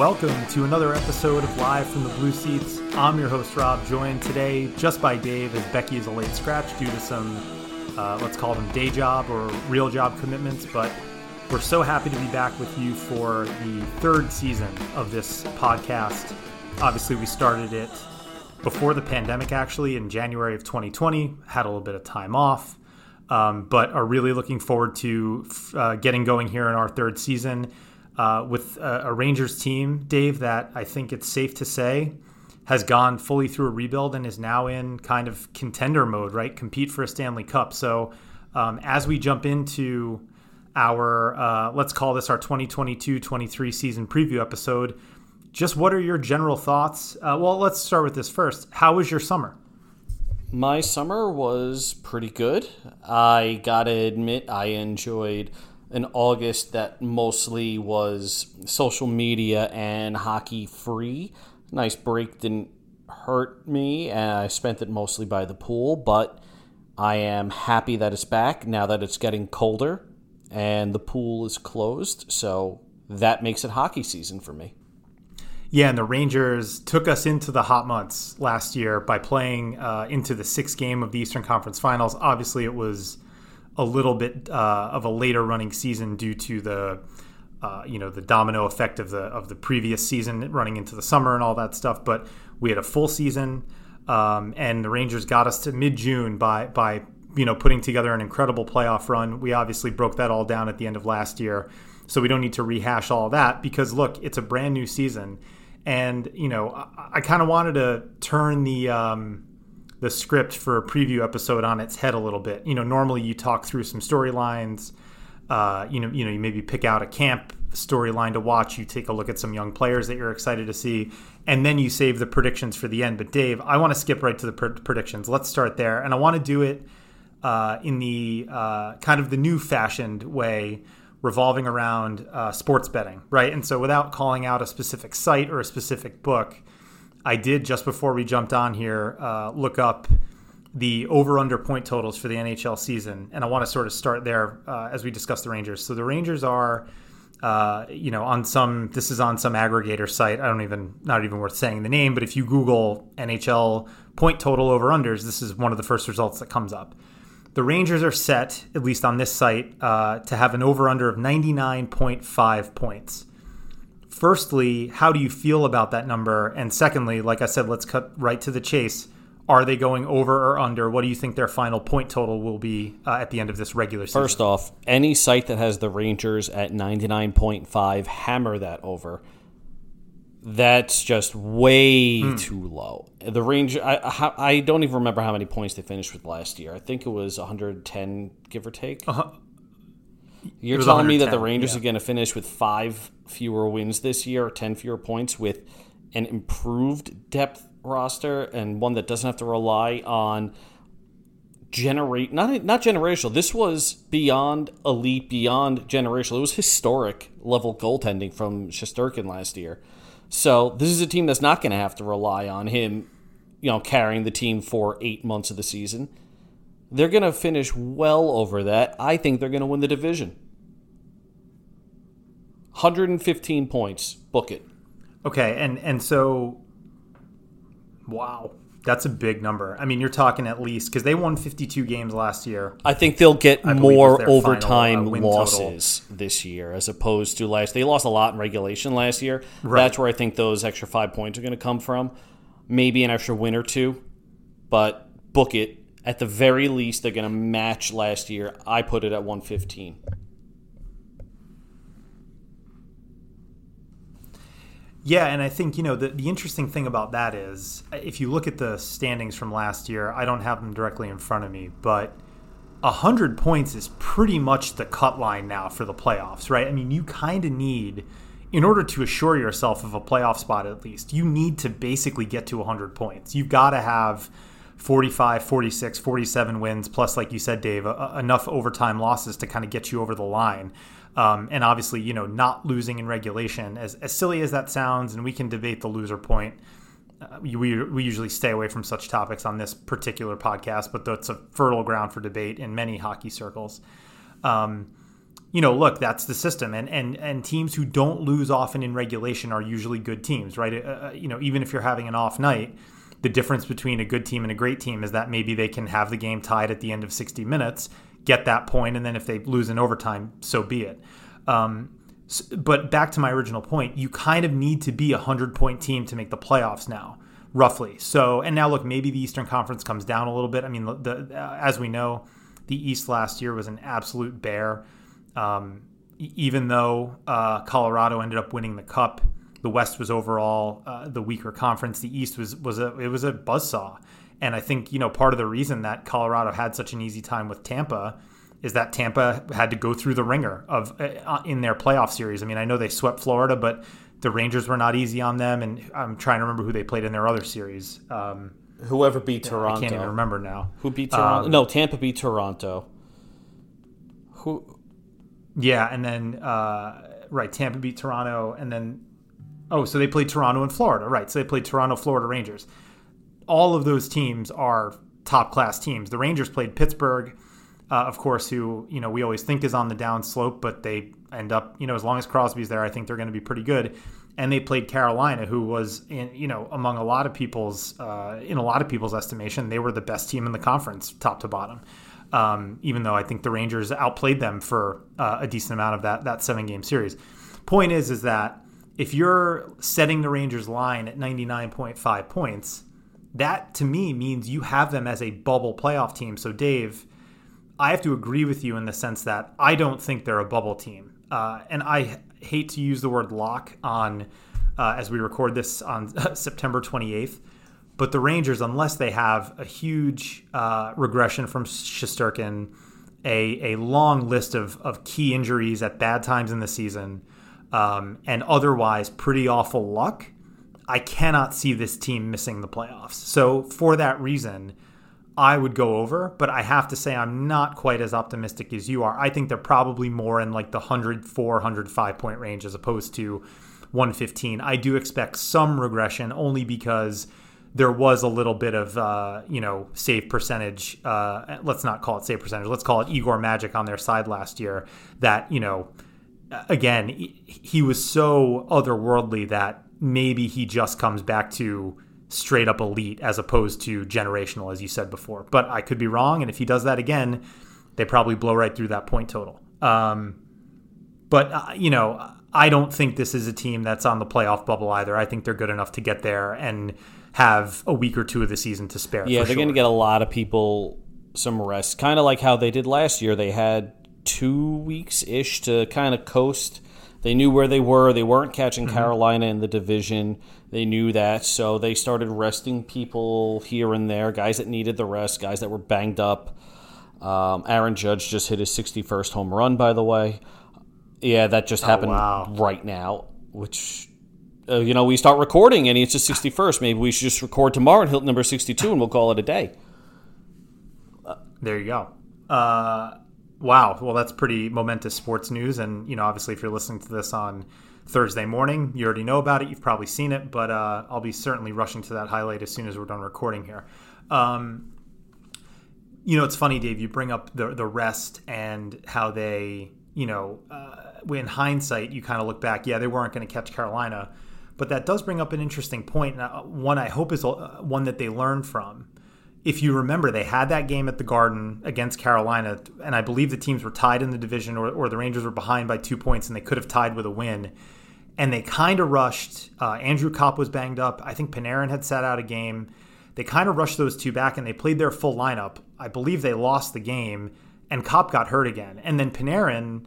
Welcome to another episode of Live from the Blue Seats. I'm your host, Rob, joined today just by Dave as Becky is a late scratch due to some, uh, let's call them day job or real job commitments. But we're so happy to be back with you for the third season of this podcast. Obviously, we started it before the pandemic, actually, in January of 2020, had a little bit of time off. Um, but are really looking forward to uh, getting going here in our third season uh, with a, a, Rangers team, Dave, that I think it's safe to say has gone fully through a rebuild and is now in kind of contender mode, right? Compete for a Stanley Cup. So um, as we jump into our, uh, let's call this our 2022 23 season preview episode, just what are your general thoughts? Uh, well, let's start with this first. How was your summer? My summer was pretty good. I gotta admit, I enjoyed an August that mostly was social media and hockey free. Nice break didn't hurt me, and I spent it mostly by the pool, but I am happy that it's back now that it's getting colder and the pool is closed. So that makes it hockey season for me. Yeah, and the Rangers took us into the hot months last year by playing uh, into the sixth game of the Eastern Conference Finals. Obviously, it was a little bit uh, of a later running season due to the uh, you know the domino effect of the of the previous season running into the summer and all that stuff. But we had a full season, um, and the Rangers got us to mid June by by you know putting together an incredible playoff run. We obviously broke that all down at the end of last year, so we don't need to rehash all that because look, it's a brand new season, and you know I, I kind of wanted to turn the um, the script for a preview episode on its head a little bit. You know, normally you talk through some storylines. Uh, you know, you know, you maybe pick out a camp storyline to watch. You take a look at some young players that you're excited to see, and then you save the predictions for the end. But Dave, I want to skip right to the pr- predictions. Let's start there, and I want to do it uh, in the uh, kind of the new fashioned way, revolving around uh, sports betting, right? And so, without calling out a specific site or a specific book, I did just before we jumped on here uh, look up the over under point totals for the NHL season, and I want to sort of start there uh, as we discuss the Rangers. So the Rangers are. Uh, you know, on some, this is on some aggregator site. I don't even, not even worth saying the name, but if you Google NHL point total over unders, this is one of the first results that comes up. The Rangers are set, at least on this site, uh, to have an over under of 99.5 points firstly, how do you feel about that number? And secondly, like I said, let's cut right to the chase. Are they going over or under? What do you think their final point total will be uh, at the end of this regular season? First off, any site that has the Rangers at 99.5, hammer that over. That's just way mm. too low. The range, I, I don't even remember how many points they finished with last year. I think it was 110, give or take. Uh-huh. You're telling me that the Rangers yeah. are going to finish with five fewer wins this year, or 10 fewer points, with an improved depth roster and one that doesn't have to rely on generate not not generational. This was beyond elite, beyond generational. It was historic level goaltending from Shesterkin last year. So this is a team that's not going to have to rely on him, you know, carrying the team for eight months of the season. They're going to finish well over that. I think they're going to win the division. 115 points. Book it. Okay, and and so wow. That's a big number. I mean, you're talking at least because they won 52 games last year. I think they'll get more overtime final, uh, losses total. this year as opposed to last. They lost a lot in regulation last year. Right. That's where I think those extra five points are going to come from. Maybe an extra win or two, but book it at the very least, they're going to match last year. I put it at 115. Yeah, and I think, you know, the, the interesting thing about that is if you look at the standings from last year, I don't have them directly in front of me, but 100 points is pretty much the cut line now for the playoffs, right? I mean, you kind of need, in order to assure yourself of a playoff spot at least, you need to basically get to 100 points. You've got to have 45, 46, 47 wins, plus, like you said, Dave, enough overtime losses to kind of get you over the line. Um, and obviously, you know, not losing in regulation, as, as silly as that sounds, and we can debate the loser point. Uh, we, we usually stay away from such topics on this particular podcast, but that's a fertile ground for debate in many hockey circles. Um, you know, look, that's the system, and and and teams who don't lose often in regulation are usually good teams, right? Uh, uh you know, even if you're having an off night, the difference between a good team and a great team is that maybe they can have the game tied at the end of 60 minutes get that point, and then if they lose in overtime, so be it. Um, but back to my original point, you kind of need to be a hundred point team to make the playoffs now, roughly. So, and now look, maybe the Eastern Conference comes down a little bit. I mean, the, the as we know, the East last year was an absolute bear. Um, even though uh, Colorado ended up winning the Cup, the West was overall uh, the weaker conference. The East was was a it was a buzzsaw. And I think, you know, part of the reason that Colorado had such an easy time with Tampa is that Tampa had to go through the ringer of uh, in their playoff series. I mean, I know they swept Florida, but the Rangers were not easy on them, and I'm trying to remember who they played in their other series. Um, Whoever beat Toronto, I can't even remember now. Who beat Toronto? Um, no, Tampa beat Toronto. Who? Yeah, and then uh, right, Tampa beat Toronto, and then oh, so they played Toronto and Florida, right? So they played Toronto, Florida Rangers all of those teams are top class teams. The Rangers played Pittsburgh, uh, of course, who you know we always think is on the down slope, but they end up you know as long as Crosby's there, I think they're going to be pretty good. And they played Carolina, who was in you know among a lot of people's uh, in a lot of people's estimation, they were the best team in the conference, top to bottom. Um, even though I think the Rangers outplayed them for uh, a decent amount of that that seven game series. Point is, is that if you're setting the Rangers line at 99.5 points, that to me means you have them as a bubble playoff team. So, Dave, I have to agree with you in the sense that I don't think they're a bubble team. Uh, and I hate to use the word lock on uh, as we record this on September 28th. But the Rangers, unless they have a huge uh, regression from Shesterkin, a, a long list of, of key injuries at bad times in the season, um, and otherwise pretty awful luck, I cannot see this team missing the playoffs. So for that reason, I would go over, but I have to say I'm not quite as optimistic as you are. I think they're probably more in like the 104, 105 point range as opposed to 115. I do expect some regression only because there was a little bit of uh, you know save percentage. Uh, let's not call it save percentage. Let's call it Igor Magic on their side last year. That you know, again, he was so otherworldly that maybe he just comes back to straight up elite as opposed to generational, as you said before. But I could be wrong, and if he does that again, they probably blow right through that point total. Um, but uh, you know, I don't think this is a team that's on the playoff bubble either. I think they're good enough to get there and have a week or two of the season to spare. Yeah, they're sure. going to get a lot of people some rest, kind of like how they did last year. They had two weeks ish to kind of coast they knew where they were. They weren't catching mm-hmm. Carolina in the division. They knew that, so they started resting people here and there, guys that needed the rest, guys that were banged up. Um, Aaron Judge just hit his 61st home run, by the way. Yeah, that just oh, happened wow. right now, which uh, you know, we start recording and it's just 61st. Maybe we should just record tomorrow and hit number 62 and we'll call it a day. there you go. Uh, Wow. Well, that's pretty momentous sports news. And, you know, obviously, if you're listening to this on Thursday morning, you already know about it. You've probably seen it, but uh, I'll be certainly rushing to that highlight as soon as we're done recording here. Um, you know, it's funny, Dave, you bring up the, the rest and how they, you know, uh, in hindsight, you kind of look back, yeah, they weren't going to catch Carolina. But that does bring up an interesting point, and uh, one I hope is uh, one that they learned from if you remember, they had that game at the Garden against Carolina, and I believe the teams were tied in the division, or, or the Rangers were behind by two points, and they could have tied with a win. And they kind of rushed. Uh, Andrew Copp was banged up. I think Panarin had sat out a game. They kind of rushed those two back, and they played their full lineup. I believe they lost the game, and Copp got hurt again. And then Panarin,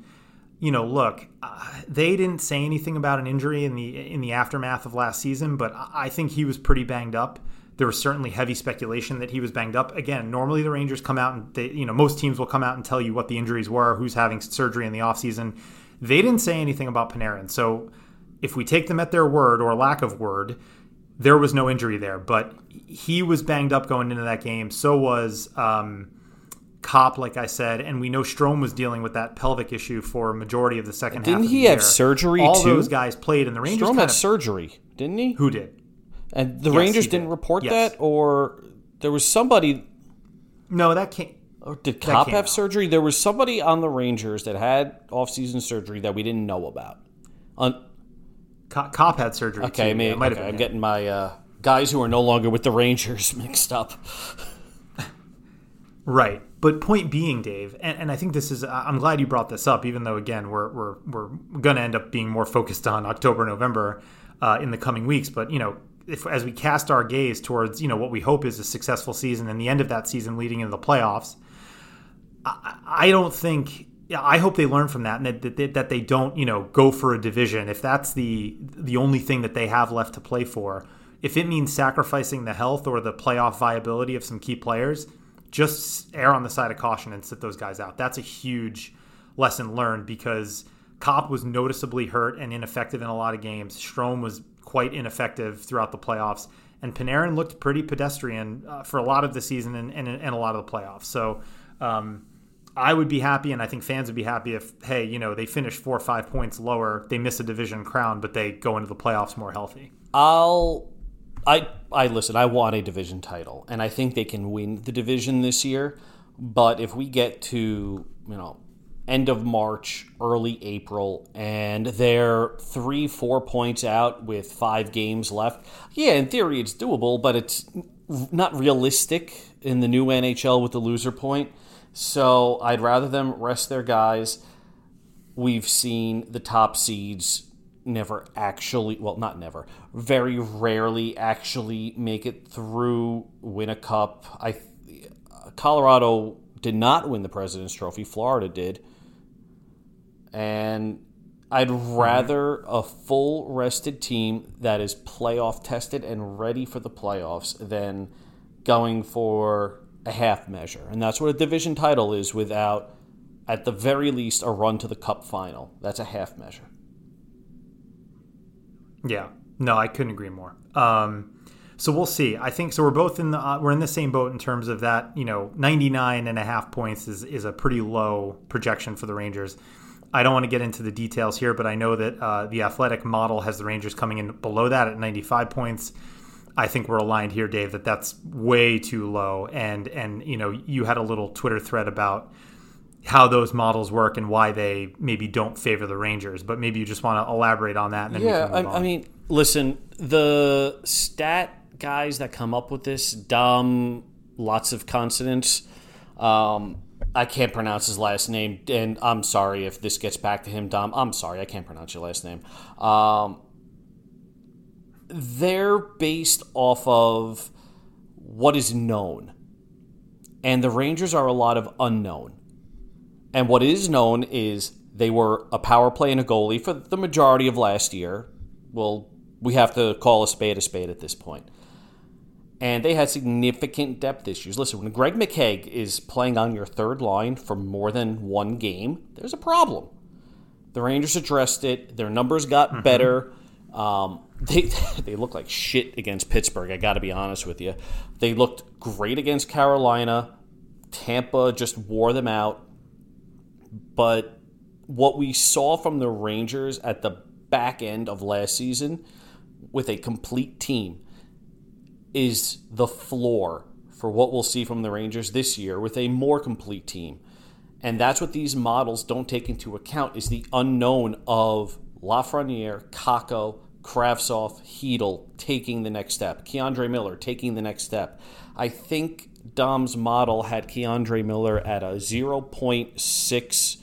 you know, look, uh, they didn't say anything about an injury in the in the aftermath of last season, but I think he was pretty banged up. There was certainly heavy speculation that he was banged up. Again, normally the Rangers come out and they, you know, most teams will come out and tell you what the injuries were, who's having surgery in the offseason. They didn't say anything about Panarin. So if we take them at their word or lack of word, there was no injury there. But he was banged up going into that game. So was um, Copp, like I said, and we know Strome was dealing with that pelvic issue for a majority of the 2nd half. Didn't he have year. surgery, All too? those guys played, and the Rangers Strome had of surgery, didn't he? who did. And the Yes, Rangers didn't did. report Yes. that, or there was somebody. No, that can't. Or did Copp have out. surgery? There was somebody on the Rangers that had off-season surgery that we didn't know about. On, Copp had surgery. okay, too. maybe Yeah, might have okay, been I'm getting my uh, guys who are no longer with the Rangers mixed up. Right. But point being, Dave, and, and I think this is, I'm glad you brought this up, even though, again, we're, we're, we're going to end up being more focused on October, November uh, in the coming weeks. But, you know, if as we cast our gaze towards, you know, what we hope is a successful season and the end of that season leading into the playoffs, I, I don't think. I hope they learn from that and that, that, they- that they don't, you know, go for a division. If that's the the only thing that they have left to play for, if it means sacrificing the health or the playoff viability of some key players, just err on the side of caution and sit those guys out. That's a huge lesson learned because Copp was noticeably hurt and ineffective in a lot of games. Strome was quite ineffective throughout the playoffs, and Panarin looked pretty pedestrian uh, for a lot of the season and, and, and a lot of the playoffs. So. Um, I would be happy, and I think fans would be happy if, hey, you know, they finish four or five points lower, they miss a division crown, but they go into the playoffs more healthy. I'll I I listen, I want a division title and I think they can win the division this year, but if we get to, you know, end of March, early April and they're 3 4 points out with 5 games left, yeah, in theory it's doable, but it's not realistic in the new NHL with the loser point. So, I'd rather them rest their guys. We've seen the top seeds never actually well not never very rarely actually make it through win a cup. I colorado did not win the president's trophy. Florida did and i'd rather a full rested team that is playoff tested and ready for the playoffs than going for a half measure and that's what a division title is without at the very least a run to the cup final that's a half measure Yeah, no, I couldn't agree more. Um, so we'll see. I think so. We're both in the uh, we're in the same boat in terms of that. You know, 99 and a half points is is a pretty low projection for the Rangers. I don't want to get into the details here, but I know that uh, the athletic model has the Rangers coming in below that at 95 points. I think we're aligned here, Dave, that that's way too low. And and you know, you had a little Twitter thread about how those models work and why they maybe don't favor the Rangers. But maybe you just want to elaborate on that. And then Yeah, we can move I. I mean, listen, the stat guys that come up with this, Dom, lots of consonants. Um, I can't pronounce his last name, and I'm sorry if this gets back to him, Dom. I'm sorry, I can't pronounce your last name. Um, they're based off of what is known, and the Rangers are a lot of unknown. And what is known is they were a power play and a goalie for the majority of last year. Well, we have to call a spade a spade at this point. And they had significant depth issues. Listen, when Greg McKegg is playing on your third line for more than one game, there's a problem. The Rangers addressed it. Their numbers got better. Um, they they look like shit against Pittsburgh. I got to be honest with you. They looked great against Carolina. Tampa just wore them out. But what we saw from the Rangers at the back end of last season with a complete team is the floor for what we'll see from the Rangers this year with a more complete team. And that's what these models don't take into account is the unknown of Lafreniere, Kakko, Kravtsov, Chytil taking the next step, K'Andre Miller taking the next step. I think Dom's model had K'Andre Miller at a 0.6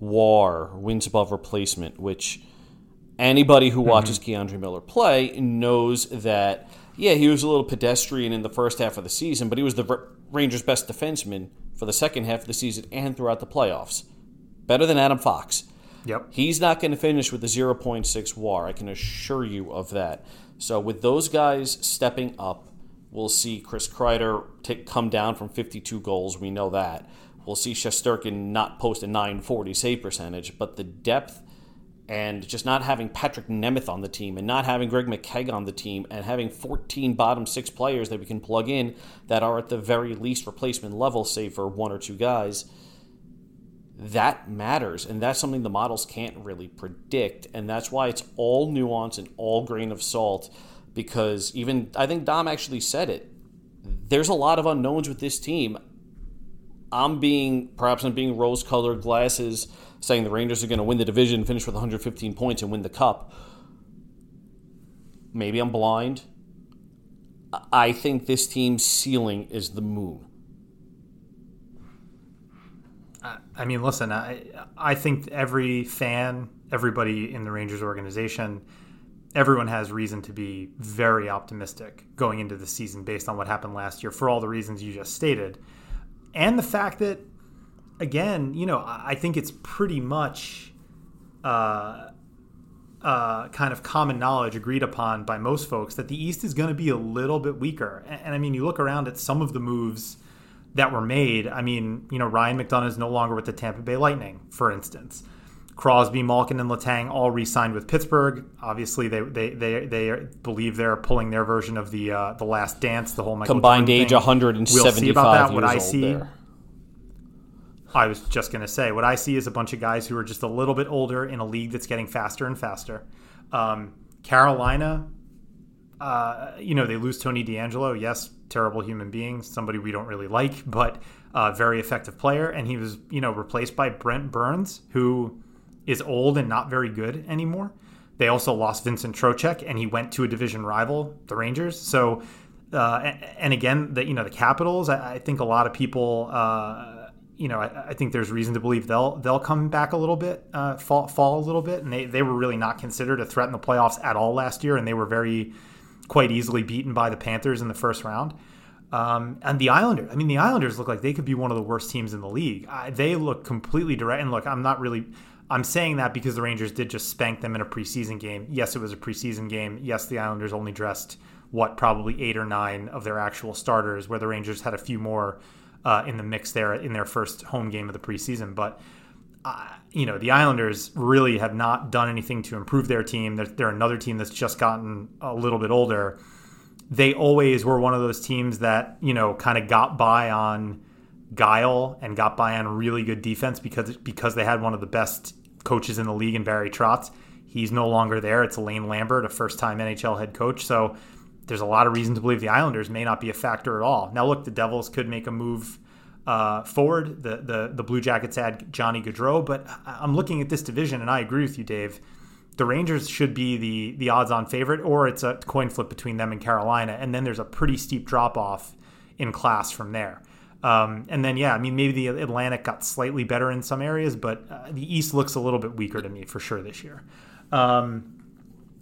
WAR, wins above replacement, which anybody who mm-hmm. watches K'Andre Miller play knows that, yeah, he was a little pedestrian in the first half of the season, but he was the Rangers' best defenseman for the second half of the season and throughout the playoffs. Better than Adam Fox. Yep. He's not going to finish with a 0.6 WAR. I can assure you of that. So with those guys stepping up, we'll see Chris Kreider take, come down from 52 goals. We know that. We'll see Shesterkin not post a 940 save percentage, but the depth and just not having Patrick Nemeth on the team and not having Greg McKegg on the team and having 14 bottom six players that we can plug in that are at the very least replacement level, save for one or two guys, that matters. And that's something the models can't really predict. And that's why it's all nuance and all grain of salt because even, I think Dom actually said it. There's a lot of unknowns with this team. I'm being, perhaps I'm being rose colored glasses saying the Rangers are going to win the division, finish with 115 points, and win the cup. Maybe I'm blind. I think this team's ceiling is the moon. I mean, listen, I I think every fan, everybody in the Rangers organization, everyone has reason to be very optimistic going into the season based on what happened last year for all the reasons you just stated. And the fact that again, you know, I think it's pretty much uh, uh, kind of common knowledge agreed upon by most folks that the East is going to be a little bit weaker. And, and, I mean, you look around at some of the moves that were made. I mean, you know, Ryan McDonagh is no longer with the Tampa Bay Lightning, for instance. Crosby, Malkin, and Letang all re-signed with Pittsburgh. Obviously, they they they, they believe they're pulling their version of the uh, the Last Dance, the whole Michael combined age 175 we'll see about that. What I see, there. I was just going to say, what I see is a bunch of guys who are just a little bit older in a league that's getting faster and faster. Um, Carolina, uh, you know, they lose Tony DeAngelo. Yes, terrible human being, somebody we don't really like, but uh, very effective player. And he was, you know, replaced by Brent Burns, who is old and not very good anymore. They also lost Vincent Trocheck, and he went to a division rival, the Rangers. So, uh, and again, the you know the Capitals. I, I think a lot of people uh, you know, I, I, think there's reason to believe they'll they'll come back a little bit, uh, fall fall a little bit, and they, they were really not considered a threat in the playoffs at all last year, and they were very quite easily beaten by the Panthers in the first round. Um, and the Islanders, I mean, the Islanders look like they could be one of the worst teams in the league. I, they look completely direct. And look, I'm not really, I'm saying that because the Rangers did just spank them in a preseason game. Yes, it was a preseason game. Yes, the Islanders only dressed what probably eight or nine of their actual starters, where the Rangers had a few more uh, in the mix there in their first home game of the preseason. But uh, you know, the Islanders really have not done anything to improve their team. They're, they're, another team that's just gotten a little bit older. They always were one of those teams that you know kind of got by on guile and got by on really good defense because because they had one of the best coaches in the league in Barry Trotz. He's no longer there. It's Lane Lambert, a first time NHL head coach. So there's a lot of reason to believe the Islanders may not be a factor at all. Now, look, the Devils could make a move uh, forward. The, the the Blue Jackets had Johnny Gaudreau, but I'm looking at this division, and I agree with you, Dave. The Rangers should be the the odds-on favorite, or it's a coin flip between them and Carolina, and then there's a pretty steep drop off in class from there. Um, and then, yeah, I mean, maybe the Atlantic got slightly better in some areas, but uh, the East looks a little bit weaker to me for sure this year. Um,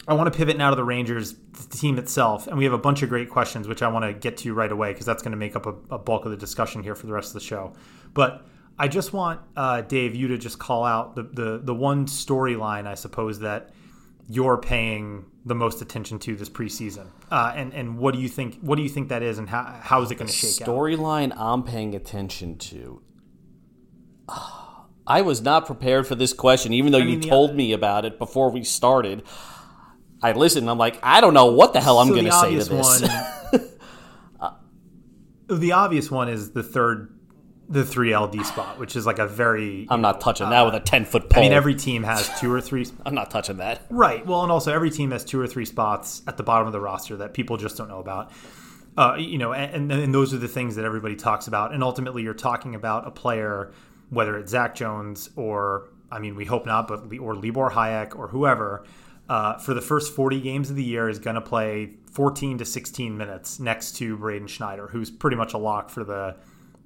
I want to pivot now to the Rangers, the team itself, and we have a bunch of great questions, which I want to get to right away because that's going to make up a, a, bulk of the discussion here for the rest of the show. But I just want uh, Dave you to just call out the the, the one storyline I suppose that you're paying the most attention to this preseason, uh, and and what do you think? What do you think that is, and how how is it going to shake storyline out? Storyline I'm paying attention to. I was not prepared for this question, even though I mean, you told other- me about it before we started. I listen and I'm like, I don't know what the hell I'm so going to say to this. One, the obvious one is the third, the 3LD spot, which is like a very. I'm not know, touching uh, that with a 10 foot pole. I mean, every team has two or three. I'm not touching that. Right. Well, and also every team has two or three spots at the bottom of the roster that people just don't know about. Uh, you know, and, and those are the things that everybody talks about. And ultimately, you're talking about a player, whether it's Zach Jones or, I mean, we hope not, but or Libor Hajek or whoever uh, for the first 40 games of the year is going to play 14 to 16 minutes next to Braden Schneider, who's pretty much a lock for the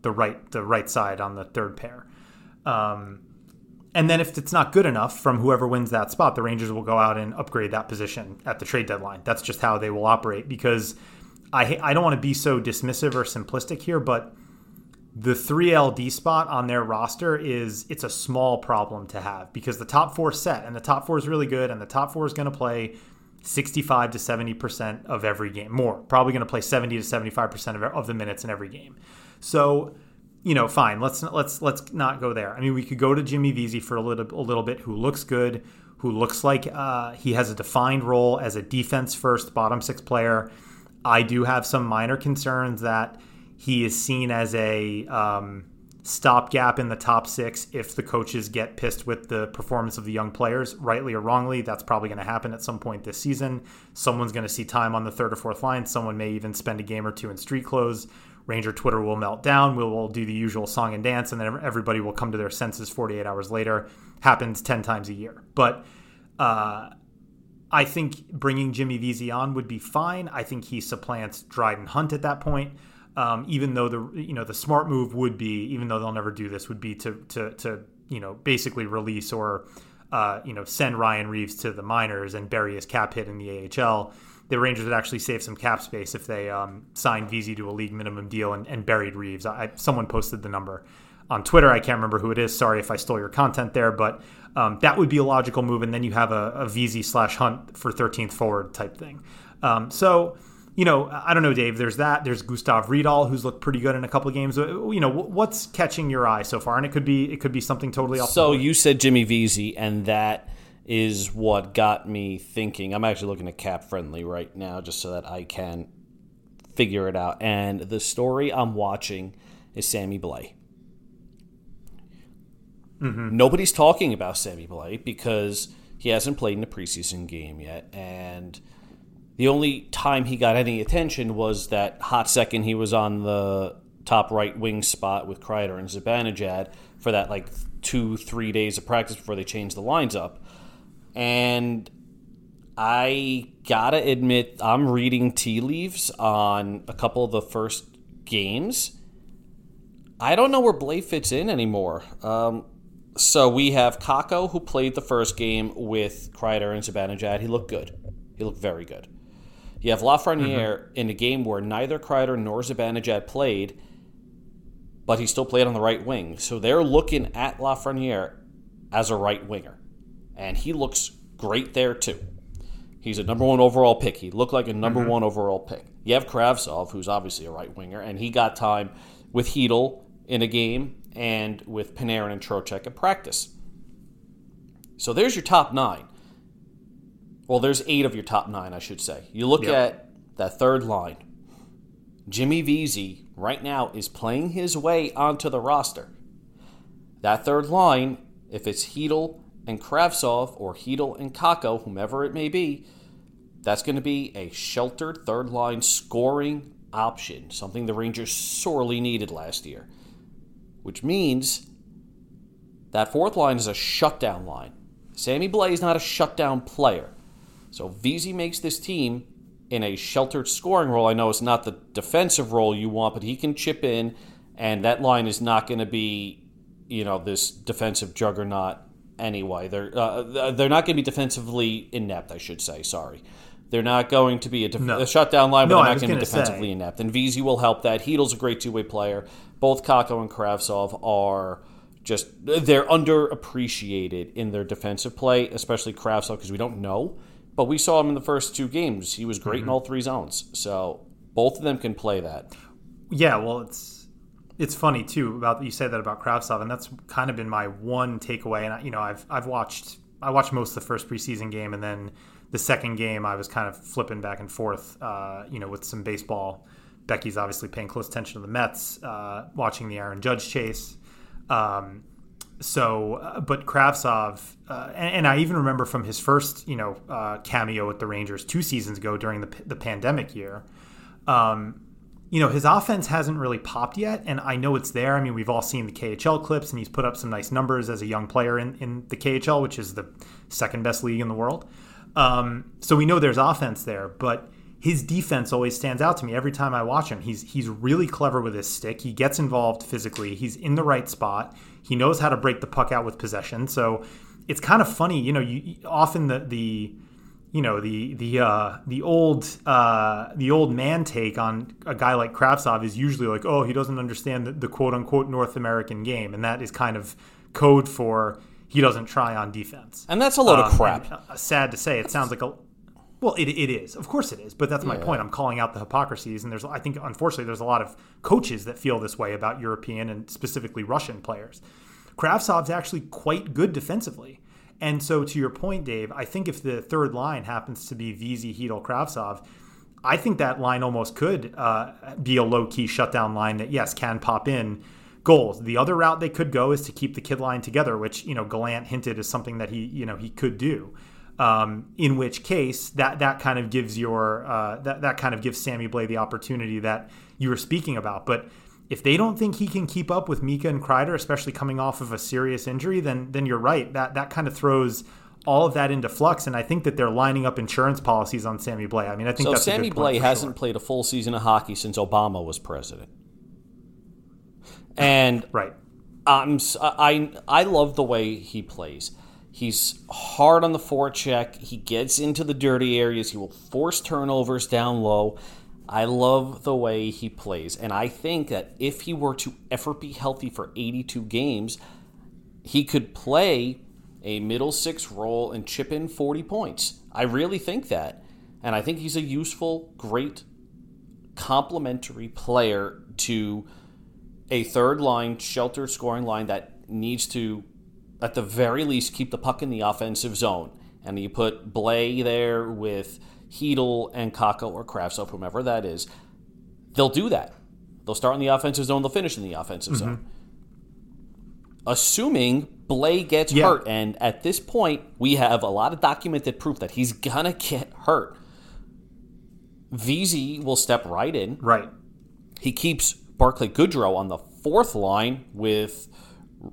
the right the right side on the third pair. Um, and then if it's not good enough from whoever wins that spot, the Rangers will go out and upgrade that position at the trade deadline. That's just how they will operate because I I don't want to be so dismissive or simplistic here, but the 3LD spot on their roster is it's a small problem to have because the top four set and the top four is really good and the top four is going to play 65 to 70% of every game more probably going to play 70 to 75% of, of the minutes in every game so you know fine let's let's let's not go there i mean we could go to jimmy vesey for a little a little bit who looks good who looks like uh, he has a defined role as a defense first bottom six player. I do have some minor concerns that he is seen as a um, stopgap in the top six if the coaches get pissed with the performance of the young players, rightly or wrongly. That's probably going to happen at some point this season. Someone's going to see time on the third or fourth line. Someone may even spend a game or two in street clothes. Ranger Twitter will melt down. We will do the usual song and dance, and then everybody will come to their senses 48 hours later. Happens 10 times a year. But uh, I think bringing Jimmy Vesey on would be fine. I think he supplants Dryden Hunt at that point. Um, even though the you know the smart move would be, even though they'll never do this, would be to to to you know basically release or uh, you know send Ryan Reaves to the minors and bury his cap hit in the AHL. The Rangers would actually save some cap space if they um, signed Vesey to a league minimum deal and, and buried Reeves. I, someone posted the number on Twitter. I can't remember who it is. Sorry if I stole your content there, but um, that would be a logical move. And then you have a, a Vesey slash Hunt for 13th forward type thing. Um, so you know, I don't know, Dave. There's that. There's Gustav Rydahl, who's looked pretty good in a couple of games. You know, what's catching your eye so far? And it could be it could be something totally off. So you said Jimmy Vesey, and that is what got me thinking. I'm actually looking at Cap Friendly right now, just so that I can figure it out. And the story I'm watching is Sammy Blais. Mm-hmm. Nobody's talking about Sammy Blais because he hasn't played in a preseason game yet, and the only time he got any attention was that hot second he was on the top right wing spot with Kreider and Zibanejad for that like two, three days of practice before they changed the lines up. And I gotta admit, I'm reading tea leaves on a couple of the first games. I don't know where Blais fits in anymore. Um, so we have Kakko, who played the first game with Kreider and Zibanejad. He looked good. He looked very good. You have Lafreniere mm-hmm. in a game where neither Kreider nor Zibanejad played, but he still played on the right wing. So they're looking at Lafreniere as a right winger. And he looks great there too. He's a number one overall pick. He looked like a number mm-hmm. one overall pick. You have Kravtsov, who's obviously a right winger, and he got time with Chytil in a game and with Panarin and Trocheck at practice. So there's your top nine. Well, there's eight of your top nine, I should say. You look yep. at that third line. Jimmy Vesey right now is playing his way onto the roster. That third line, if it's Chytil and Kravtsov or Chytil and Kakko, whomever it may be, that's going to be a sheltered third line scoring option, something the Rangers sorely needed last year. Which means that fourth line is a shutdown line. Sammy Blais is not a shutdown player. So Vesey makes this team in a sheltered scoring role. I know it's not the defensive role you want, but he can chip in, and that line is not going to be, you know, this defensive juggernaut anyway. They're uh, they're not going to be defensively inept. I should say. Sorry. They're not going to be a, def- no. a shutdown line, but no, they're not going to be defensively say. inept. And Vesey will help that. Chytil's a great two way player. Both Kakko and Kravtsov are just they're underappreciated in their defensive play, especially Kravtsov because we don't know but we saw him in the first two games. He was great mm-hmm. in all three zones. So both of them can play that. Yeah, well, it's it's funny too about you said that about Kravtsov, and that's kind of been my one takeaway. And you know, I've I've watched I watched most of the first preseason game, and then the second game I was kind of flipping back and forth. Uh, you know, with some baseball. Becky's obviously paying close attention to the Mets, uh, watching the Aaron Judge chase. Um, so, uh, but Kravtsov, uh, and, and, I even remember from his first, you know, uh, cameo with the Rangers two seasons ago during the, the pandemic year, um, you know, his offense hasn't really popped yet, and I know it's there. I mean, we've all seen the KHL clips, and he's put up some nice numbers as a young player in, in the KHL, which is the second best league in the world. Um, so we know there's offense there, but his defense always stands out to me every time I watch him. He's he's really clever with his stick. He gets involved physically. He's in the right spot. He knows how to break the puck out with possession. So it's kind of funny, you know. You often the the you know the the uh, the old uh, the old man take on a guy like Kravtsov is usually like, oh, he doesn't understand the, the quote unquote North American game, and that is kind of code for he doesn't try on defense. And that's a load um, of crap. And, uh, sad to say, it sounds like a well, it, it is. Of course it is. But that's my yeah. point. I'm calling out the hypocrisies. And there's, I think, unfortunately, there's a lot of coaches that feel this way about European and specifically Russian players. Kravtsov's actually quite good defensively. And so, to your point, Dave, I think if the third line happens to be Vesey, Chytil, Kravtsov, I think that line almost could uh, be a low key shutdown line that, yes, can pop in goals. The other route they could go is to keep the kid line together, which, you know, Gallant hinted is something that he, you know, he could do. Um, in which case, that that kind of gives your uh, that that kind of gives Sammy Blais the opportunity that you were speaking about. But if they don't think he can keep up with Mika and Kreider, especially coming off of a serious injury, then then you're right. That that kind of throws all of that into flux, and I think that they're lining up insurance policies on Sammy Blais. I mean, I think that's. so. That's Sammy Blais hasn't sure. played a full season of hockey since Obama was president, and right. I'm I I love the way he plays. He's hard on the forecheck. He gets into the dirty areas. He will force turnovers down low. I love the way he plays. And I think that if he were to ever be healthy for 82 games, he could play a middle six role and chip in 40 points. I really think that. And I think he's a useful, great, complementary player to a third line, shelter scoring line that needs to, at the very least, keep the puck in the offensive zone. And you put Blais there with Chytil and Kakko or Kravtsov, whomever that is, they'll do that. They'll start in the offensive zone, they'll finish in the offensive mm-hmm. zone. Assuming Blais gets yeah. hurt, and at this point, we have a lot of documented proof that he's gonna get hurt. Vesey will step right in. Right. He keeps Barclay Goodrow on the fourth line with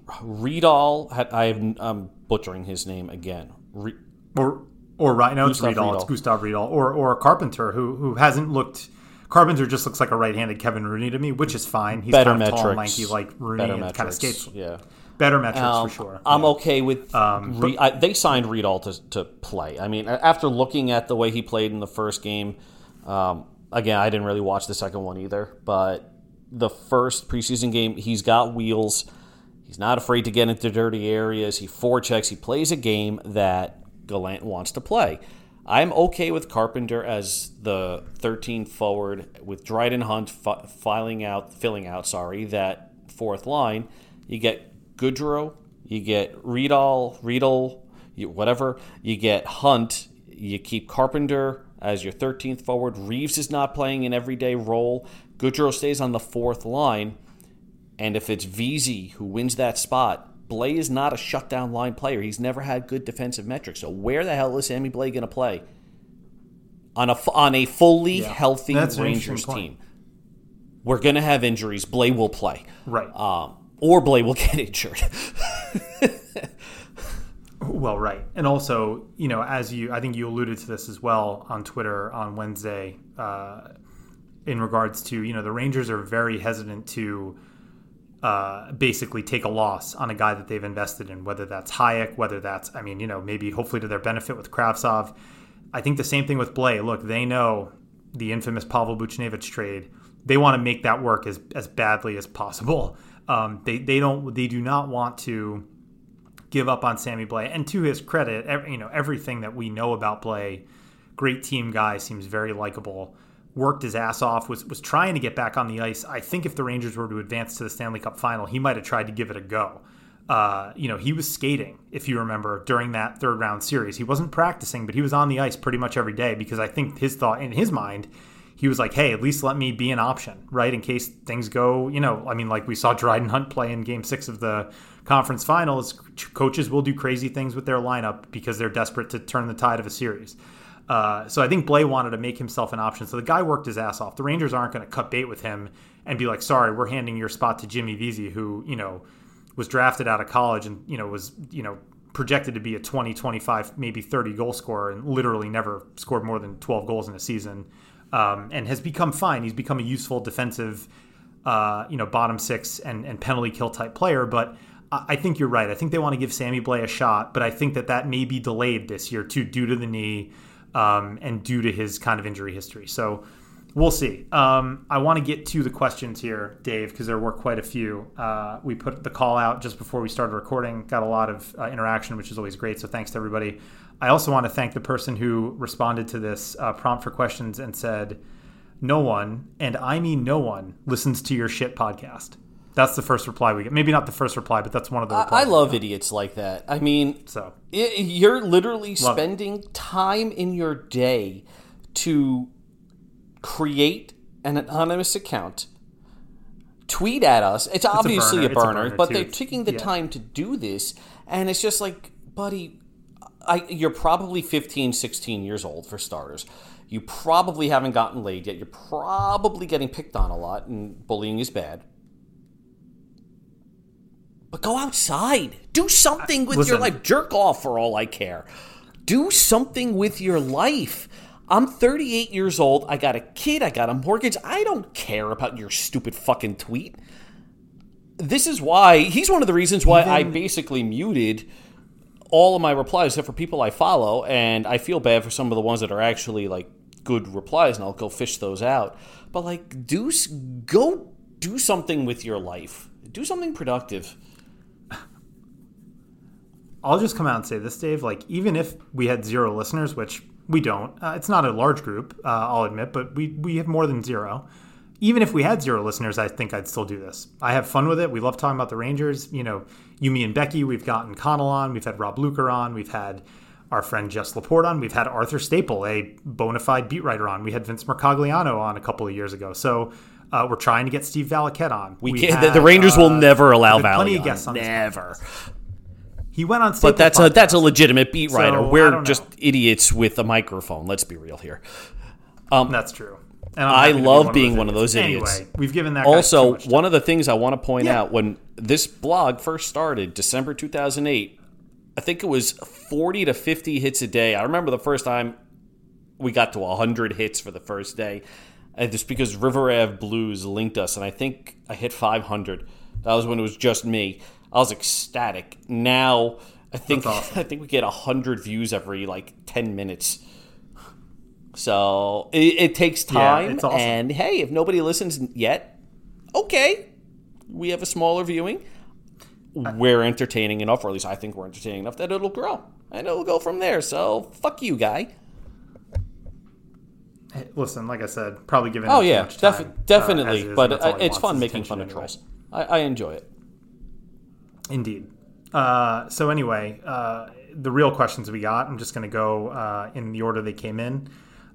Rydahl. I'm butchering his name again. Re- or or right now it's Rydahl. It's Gustav Rydahl or or Carpenter who who hasn't looked. Carpenter just looks like a right-handed Kevin Rooney to me, which is fine. He's better kind of metrics, tall, lanky like Rooney, better and metrics, kind of skates. Yeah, better metrics um, for sure. I'm yeah. okay with. Um, Re- I, they signed Rydahl to to play. I mean, after looking at the way he played in the first game, um, again, I didn't really watch the second one either, but the first preseason game, he's got wheels. He's not afraid to get into dirty areas. He forechecks. He plays a game that Gallant wants to play. I'm okay with Carpenter as the 13th forward with Dryden Hunt filing out, filling out, sorry, that fourth line. You get Goodrow, you get Rydahl, Riedel, whatever. You get Hunt. You keep Carpenter as your 13th forward. Reaves is not playing an everyday role. Goodrow stays on the fourth line. And if it's Vesey who wins that spot, Blais is not a shutdown line player. He's never had good defensive metrics. So where the hell is Sammy Blais going to play on a on a fully yeah. healthy That's Rangers team? We're going to have injuries. Blais will play, right? Um, or Blais will get injured. well, right, and also, you know, as you, I think you alluded to this as well on Twitter on Wednesday, uh, in regards to you know the Rangers are very hesitant to uh, basically take a loss on a guy that they've invested in, whether that's Hajek, whether that's, I mean, you know, maybe hopefully to their benefit with Kravtsov. I think the same thing with Blais. Look, they know the infamous Pavel Buchnevich trade. They want to make that work as, as badly as possible. Um, they, they don't they do not want to give up on Sammy Blais. And to his credit, every, you know everything that we know about Blais, great team guy, seems very likable worked his ass off, was was trying to get back on the ice. I think if the Rangers were to advance to the Stanley Cup final, he might have tried to give it a go. Uh, you know, he was skating, if you remember, during that third round series. He wasn't practicing, but he was on the ice pretty much every day because I think his thought in his mind, he was like, hey, at least let me be an option, right? In case things go, you know, I mean, like we saw Dryden Hunt play in game six of the conference finals. Coaches will do crazy things with their lineup because they're desperate to turn the tide of a series. Uh, so I think Blais wanted to make himself an option. So the guy worked his ass off. The Rangers aren't going to cut bait with him and be like, "Sorry, we're handing your spot to Jimmy Vesey, who you know was drafted out of college and you know was you know projected to be a 20, 25, maybe 30 goal scorer, and literally never scored more than 12 goals in a season, um, and has become fine. He's become a useful defensive, uh, you know, bottom six and and penalty kill type player, but. I think you're right. I think they want to give Sammy Blais a shot, but I think that that may be delayed this year too, due to the knee um, and due to his kind of injury history. So we'll see. Um, I want to get to the questions here, Dave, because there were quite a few. Uh, we put the call out just before we started recording, got a lot of uh, interaction, which is always great. So thanks to everybody. I also want to thank the person who responded to this uh, prompt for questions and said, No one, and I mean no one, listens to your shit podcast. That's the first reply we get. Maybe not the first reply, but that's one of the I, replies. I love idiots like that. I mean, so. i you're literally Love it. spending time in your day to create an anonymous account, tweet at us. It's obviously burner. a It's a burner, burner, but too. they're taking the yeah. time to do this, and it's just like, buddy, I, you're probably 15, 16 years old for starters. You probably haven't gotten laid yet. You're probably getting picked on a lot, and bullying is bad. But go outside. Do something with your life. Jerk off for all I care. Do something with your life. I'm 38 years old. I got a kid. I got a mortgage. I don't care about your stupid fucking tweet. This is why he's one of the reasons why I basically muted all of my replies except for people I follow, and I feel bad for some of the ones that are actually like good replies, and I'll go fish those out. But like, do go do something with your life. Do something productive. I'll just come out and say this, Dave. Like, even if we had zero listeners, which we don't, uh, it's not a large group, uh, I'll admit, but we, we have more than zero. Even if we had zero listeners, I think I'd still do this. I have fun with it. We love talking about the Rangers. You know, you, me, and Becky, we've gotten Connell on, we've had Rob Luker on, we've had our friend Jess Laporte on, we've had Arthur Staple, a bona fide beat writer on, we had Vince Mercogliano on a couple of years ago. So, uh, we're trying to get Steve Valiquette on. We, can't. the, had, the Rangers will uh, never allow we've plenty of guests on Never. He went on Staple But that's a that's a legitimate beat writer. So, We're just know. idiots with a microphone. Let's be real here. Um, that's true. I to be love one being one of those Anyway, idiots. we've given that Also, one of the things I want to point Yeah. out when this blog first started, December 2008, I think it was 40 to 50 hits a day. I remember the first time we got to 100 hits for the first day. And just because River Ave Blues linked us, and I think I hit 500. That was when it was just me. I was ecstatic. Now, I think awesome. I think we get 100 views every like 10 minutes. So it, it takes Yeah, time. it's awesome. And hey, if nobody listens yet, okay, we have a smaller viewing. We're entertaining enough, or at least I think we're entertaining enough that it'll grow and it'll go from there. So fuck you, guy. Listen, like I said, probably giving. Oh yeah, def- time, uh, definitely. is, but uh, it's fun making fun of trolls. I, I enjoy it. Indeed. Uh, so anyway, uh, the real questions we got. I'm just going to go uh, in the order they came in.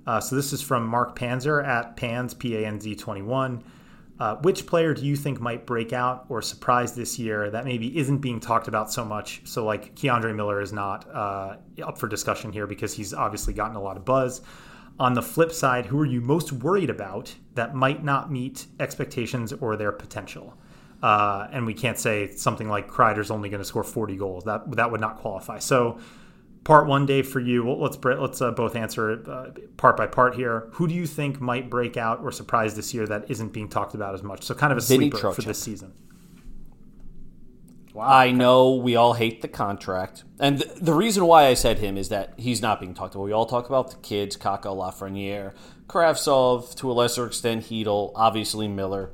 Uh, so this is from Mark Panzer at Pans P A N Z 21. Uh, which player do you think might break out or surprise this year that maybe isn't being talked about so much? So, like K'Andre Miller is not uh, up for discussion here because he's obviously gotten a lot of buzz. On the flip side, who are you most worried about that might not meet expectations or their potential? Uh, and we can't say something like Kreider's only going to score 40 goals. That that would not qualify. So, part one, Dave, for you. well, Let's let's uh, both answer it uh, part by part here. Who do you think might break out or surprise this year that isn't being talked about as much? So, kind of a Vinny sleeper for this season. I know we all hate the contract, and th- the reason why I said him is that he's not being talked about. We all talk about the kids: Kakko, Lafreniere, Kravtsov, to a lesser extent, Heedle, obviously Miller.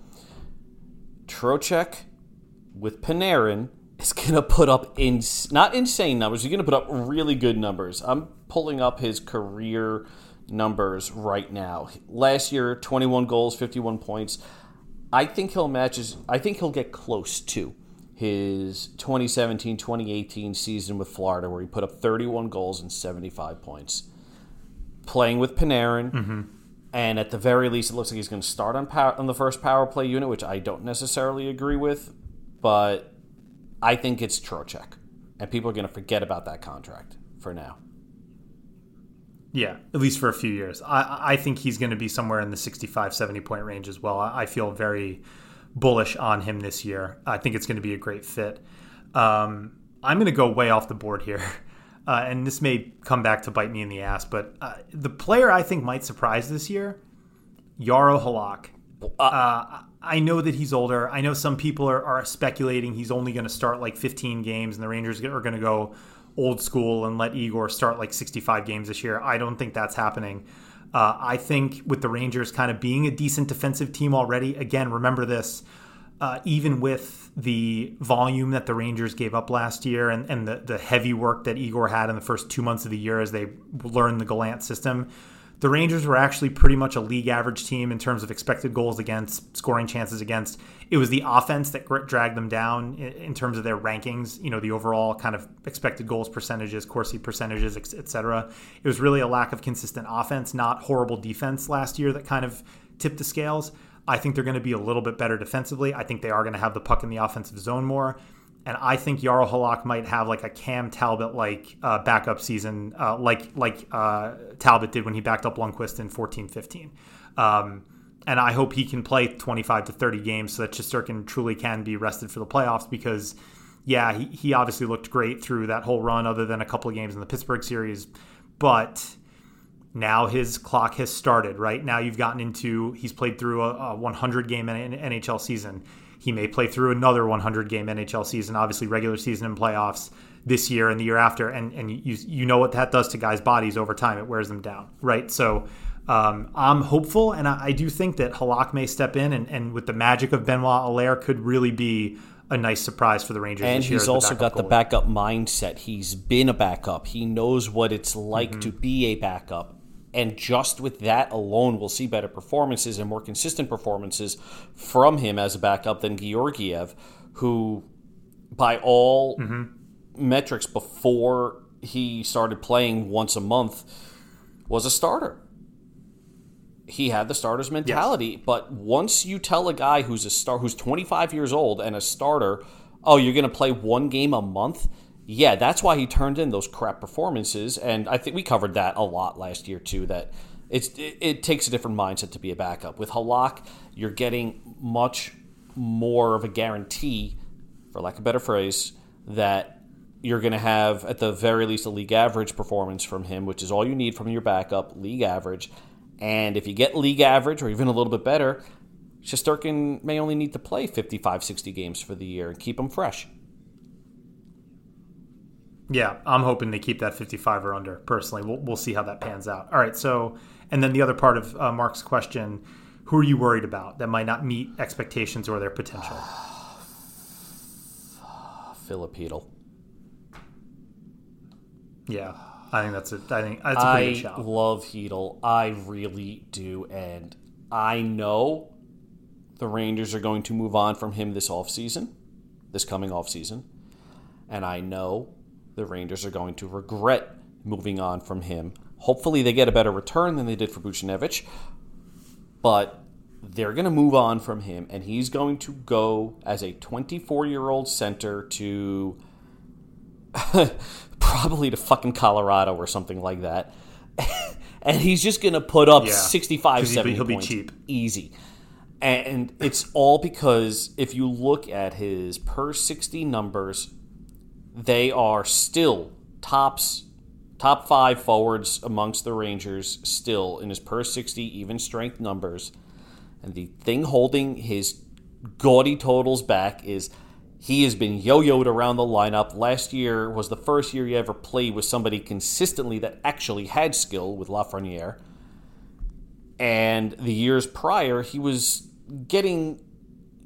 Trocheck with Panarin is going to put up ins- not insane numbers. He's going to put up really good numbers. I'm pulling up his career numbers right now. Last year, 21 goals, 51 points. I think he'll match his, I think he'll get close to his 2017 2018 season with Florida, where he put up 31 goals and 75 points. Playing with Panarin, mm-hmm. And at the very least, it looks like he's going to start on power, on the first power play unit, which I don't necessarily agree with, but I think it's Trocheck, and people are going to forget about that contract for now. Yeah, at least for a few years. I, I think he's going to be somewhere in the 65, 70 point range as well. I I feel very bullish on him this year. I think it's going to be a great fit. Um, I'm going to go way off the board here. Uh, and this may come back to bite me in the ass, but uh, the player I think might surprise this year, Jaro Halak. Uh, I know that he's older. I know some people are, are speculating he's only going to start like 15 games, and the Rangers are going to go old school and let Igor start like 65 games this year. I don't think that's happening. Uh, I think with the Rangers kind of being a decent defensive team already, again, remember this, uh, even with the volume that the Rangers gave up last year and, and the, the heavy work that Igor had in the first two months of the year as they learned the Gallant system, the Rangers were actually pretty much a league average team in terms of expected goals against, scoring chances against. It was the offense that dragged them down in terms of their rankings, you know, the overall kind of expected goals percentages, Corsi percentages, etc. It was really a lack of consistent offense, not horrible defense last year that kind of tipped the scales. I think they're going to be a little bit better defensively. I think they are going to have the puck in the offensive zone more. And I think Jaro Halak might have like a Cam Talbot like uh, backup season, uh, like like uh, Talbot did when he backed up Lundqvist in 14 15. Um, and I hope he can play 25 to 30 games so that Shesterkin truly can be rested for the playoffs because, yeah, he, he obviously looked great through that whole run, other than a couple of games in the Pittsburgh series. But now his clock has started, right? Now you've gotten into, he's played through a, a 100 game NHL season. He may play through another 100 game NHL season, obviously regular season and playoffs this year and the year after. And, and you, you know what that does to guys' bodies over time. It wears them down, right? So um, I'm hopeful, and I, I, do think that Halak may step in, and, and with the magic of Benoit Allaire, could really be a nice surprise for the Rangers. And he's also got goalie. the backup mindset. He's been a backup. He knows what it's like mm-hmm. to be a backup. And just with that alone, we'll see better performances and more consistent performances from him as a backup than Georgiev, who, by all mm-hmm. metrics before he started playing once a month, was a starter he had the starter's mentality. Yes. But once you tell a guy who's a star, who's 25 years old and a starter, oh, you're going to play one game a month. Yeah, that's why he turned in those crap performances, and I think we covered that a lot last year too. That it's it, it takes a different mindset to be a backup. With Halak, you're getting much more of a guarantee, for lack of a better phrase, that you're going to have at the very least a league average performance from him, which is all you need from your backup, league average and if you get league average or even a little bit better, Shesterkin may only need to play 55, 60 games for the year and keep them fresh. Yeah, I'm hoping they keep that 55 or under. Personally, we'll, we'll see how that pans out. All right, so and then the other part of uh, Mark's question: Who are you worried about that might not meet expectations or their potential? Filipino. Yeah, I think that's a. I think that's a pretty I good shout. love Chytil. I really do, and I know the Rangers are going to move on from him this offseason, this coming offseason. And I know the Rangers are going to regret moving on from him. Hopefully, they get a better return than they did for Buchnevich, but they're going to move on from him, and he's going to go as a 24 year old center to probably to fucking Colorado or something like that. and he's just going to put up yeah. 65, 70 he'll be, he'll points. Be cheap. Easy. And it's all because if you look at his per 60 numbers, they are still tops top 5 forwards amongst the Rangers still in his per 60 even strength numbers. And the thing holding his gaudy totals back is he has been yo-yoed around the lineup. Last year was the first year he ever played with somebody consistently that actually had skill with Lafreniere. And the years prior, he was getting,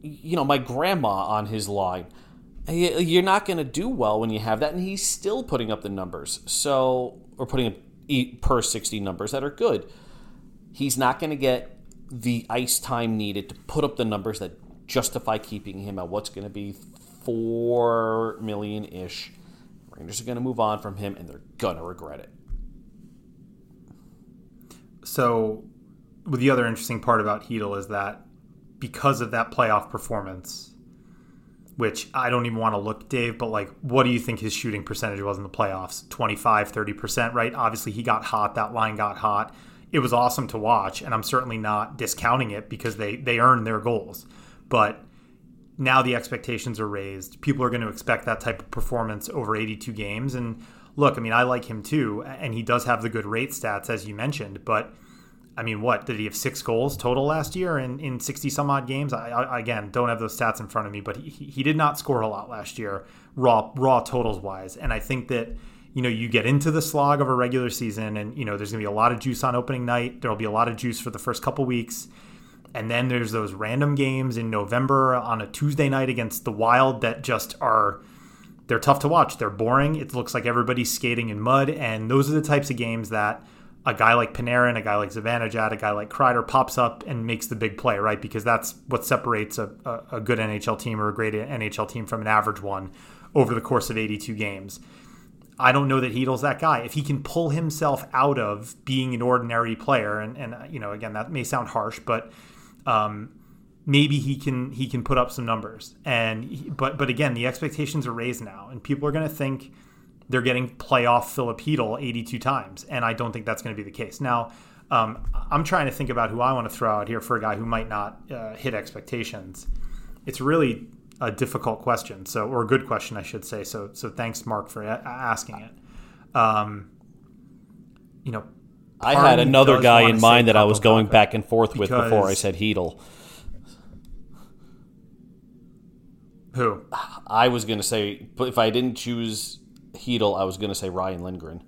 you know, my grandma on his line. You're not going to do well when you have that, and he's still putting up the numbers. So, or putting up per 60 numbers that are good. He's not going to get the ice time needed to put up the numbers that justify keeping him at what's going to be four million ish. Rangers are going to move on from him, and they're going to regret it. So, the other interesting part about Chytil is that because of that playoff performance, which I don't even want to look, Dave, but like, what do you think his shooting percentage was in the playoffs? 25, 30%, right? Obviously, he got hot. That line got hot. It was awesome to watch, and I'm certainly not discounting it because they, they earned their goals. But now the expectations are raised. People are going to expect that type of performance over 82 games. And look, I mean, I like him too, and he does have the good rate stats as you mentioned. But I mean, what did he have six goals total last year in, in 60 some odd games? I, I again don't have those stats in front of me, but he, he did not score a lot last year, raw raw totals wise. And I think that you know you get into the slog of a regular season, and you know there's going to be a lot of juice on opening night. There will be a lot of juice for the first couple weeks and then there's those random games in November on a Tuesday night against the Wild that just are they're tough to watch. They're boring. It looks like everybody's skating in mud, and those are the types of games that a guy like Panarin, a guy like Zibanejad, a guy like Kreider pops up and makes the big play, right? Because that's what separates a, a, a good NHL team or a great NHL team from an average one over the course of 82 games. I don't know that Chytil's that guy. If he can pull himself out of being an ordinary player, and, and you know, again, that may sound harsh, but um, maybe he can he can put up some numbers. And but but again, the expectations are raised now, and people are going to think they're getting playoff Filip Chytil 82 times, and I don't think that's going to be the case. Now, um, I'm trying to think about who I want to throw out here for a guy who might not uh, hit expectations. It's really a difficult question, so or a good question, I should say. So so thanks, Mark, for a- asking it. Um, you know, I had another guy in mind that I was going back and forth with before I said Chytil. Who? I was going to say, but if I didn't choose Chytil, I was going to say Ryan Lindgren.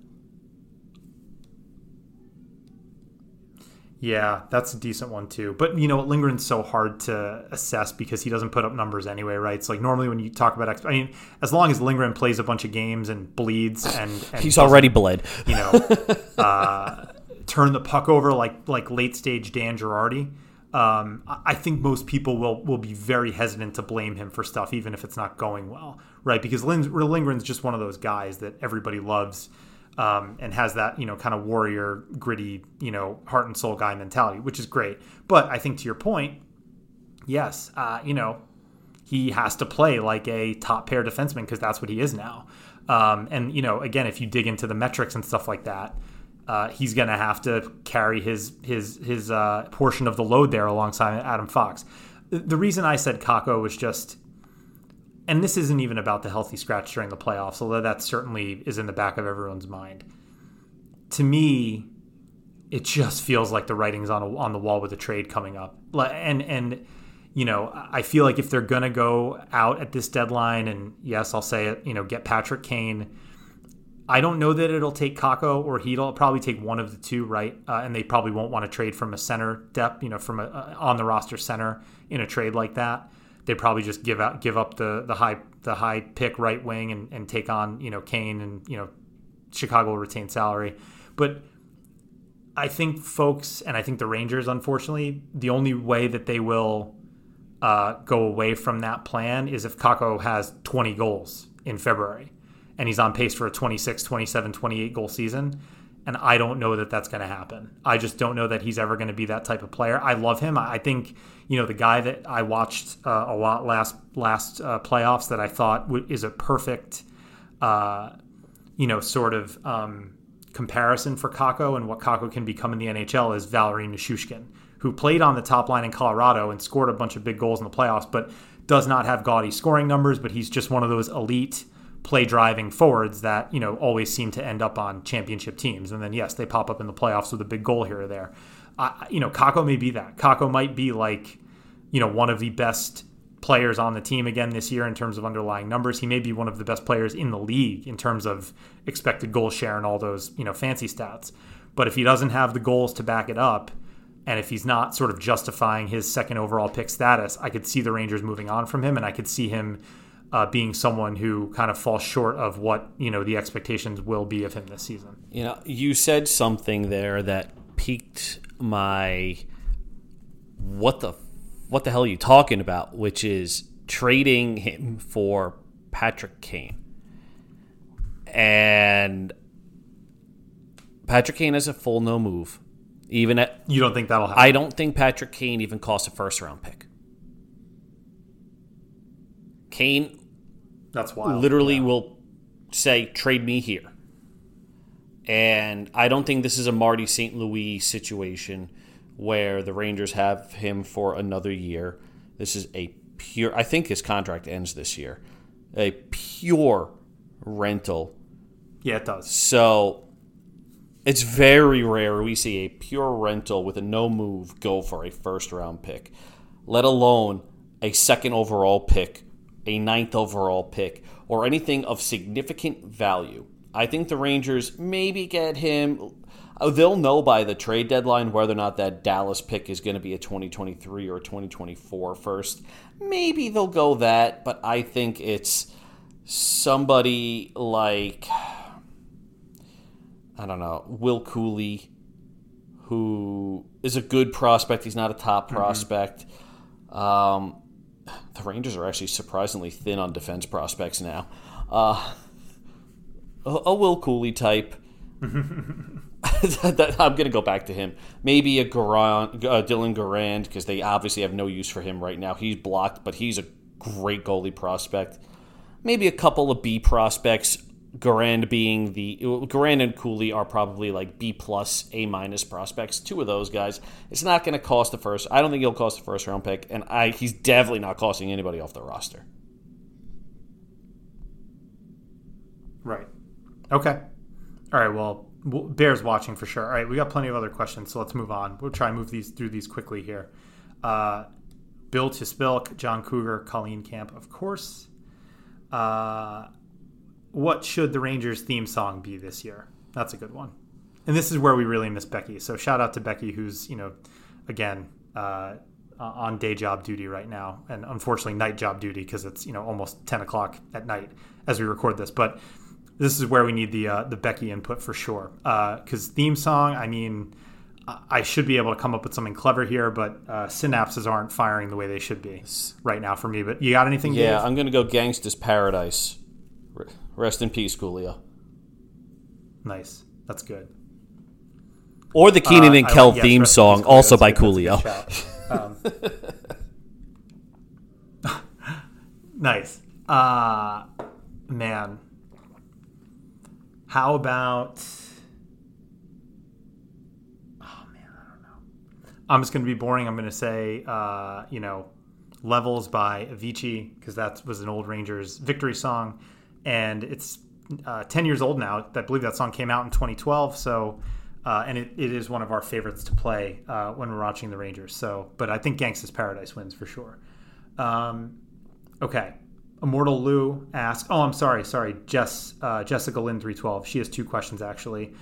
Yeah, that's a decent one too. But you know, Lindgren's so hard to assess because he doesn't put up numbers anyway, right? It's like normally when you talk about, exp- I mean, as long as Lindgren plays a bunch of games and bleeds, and, and he's already bled, you know, uh, turn the puck over like like late stage Dan Girardi. Um, I think most people will will be very hesitant to blame him for stuff, even if it's not going well, right? Because Lind- Lindgren's just one of those guys that everybody loves um, and has that you know kind of warrior, gritty, you know, heart and soul guy mentality, which is great. But I think to your point, yes, uh, you know, he has to play like a top pair defenseman because that's what he is now. Um, and you know, again, if you dig into the metrics and stuff like that, uh, he's going to have to carry his his his uh, portion of the load there alongside Adam Fox. The reason I said Kakko was just and this isn't even about the healthy scratch during the playoffs, although that certainly is in the back of everyone's mind. To me, it just feels like the writing's on a, on the wall with the trade coming up, and and you know I feel like if they're gonna go out at this deadline, and yes, I'll say it, you know, get Patrick Kane. I don't know that it'll take Kakko or Chytil. It'll probably take one of the two, right? Uh, and they probably won't want to trade from a center depth, you know, from a, a on the roster center in a trade like that they probably just give out give up the the high the high pick right wing and, and take on you know Kane and you know Chicago will retain salary, but I think folks and I think the Rangers unfortunately the only way that they will uh, go away from that plan is if Kakko has 20 goals in February and he's on pace for a 26, 27, 28 goal season. And I don't know that that's going to happen. I just don't know that he's ever going to be that type of player. I love him. I think you know the guy that I watched uh, a lot last last uh, playoffs that I thought w- is a perfect, uh, you know, sort of um, comparison for Kakko and what Kakko can become in the NHL is Valeri Nichushkin, who played on the top line in Colorado and scored a bunch of big goals in the playoffs, but does not have gaudy scoring numbers. But he's just one of those elite play driving forwards that you know always seem to end up on championship teams. And then yes, they pop up in the playoffs with a big goal here or there. Uh, you know, Kakko may be that. Kakko might be like, you know, one of the best players on the team again this year in terms of underlying numbers. He may be one of the best players in the league in terms of expected goal share and all those, you know, fancy stats. But if he doesn't have the goals to back it up, and if he's not sort of justifying his second overall pick status, I could see the Rangers moving on from him, and I could see him uh, being someone who kind of falls short of what you know the expectations will be of him this season. You know, you said something there that piqued my what the what the hell are you talking about? Which is trading him for Patrick Kane. And Patrick Kane has a full no move. Even at you don't think that'll happen? I don't think Patrick Kane even costs a first round pick. Kane that's wild. Literally yeah. will say trade me here. And I don't think this is a Marty St. Louis situation where the Rangers have him for another year. This is a pure, I think his contract ends this year, a pure rental. Yeah, it does. So it's very rare we see a pure rental with a no move go for a first round pick, let alone a second overall pick, a ninth overall pick, or anything of significant value. I think the Rangers maybe get him Oh, they'll know by the trade deadline whether or not that Dallas pick is going to be a 2023 or a 2024 first. Maybe they'll go that, but I think it's somebody like I don't know, Will Cooley, who is a good prospect. He's not a top Mm-hmm. prospect. Um, Rangers are actually surprisingly thin on defense prospects now. Uh, a, a Will Cooley type. That- I'm going to go back to him. Maybe a Garand, uh, Dylan Garand because they obviously have no use for him right now. He's blocked, but he's a great goalie prospect. Maybe a couple of B prospects. Garand being the Garand and Cooley are probably like B plus A minus prospects. Two of those guys. It's not going to cost the first. I don't think he'll cost the first round pick, and I he's definitely not costing anybody off the roster. Right. Okay. All right. Well, Bears watching for sure. All right. We got plenty of other questions, so let's move on. We'll try and move these through these quickly here. Uh, Bill to Spilk, John Cougar, Colleen Camp, of course. Uh, what should the Rangers theme song be this year? That's a good one. And this is where we really miss Becky. So shout out to Becky, who's you know, again, uh, on day job duty right now, and unfortunately night job duty because it's you know almost ten o'clock at night as we record this. But this is where we need the uh, the Becky input for sure. Because theme song, I mean, I- should be able to come up with something clever here, but uh, synapses aren't firing the way they should be right now for me. But you got anything? Yeah, Dave? I'm going to go Gangsta's Paradise. R- Rest in peace, Coolio. nice. That's good. Or the Kenan Uh, and I Kel like- yes, theme rest song, peace, also Coolio. by good- Coolio. that's a good shout. Um, nice. Uh, man. How about. Oh, man, I don't know. I'm just going to be boring. I'm going to say, uh, you know, Levels by Avicii, because that was an old Rangers victory song. And it's uh, 10 years old now. I believe that song came out in 2012. So, uh, and it, it is one of our favorites to play uh, when we're watching the Rangers. So, but I think Gangsta's Paradise wins for sure. Um, okay. Immortal Lou asks, oh, I'm sorry, sorry, Jess, uh, Jessica Lynn 312. She has two questions actually.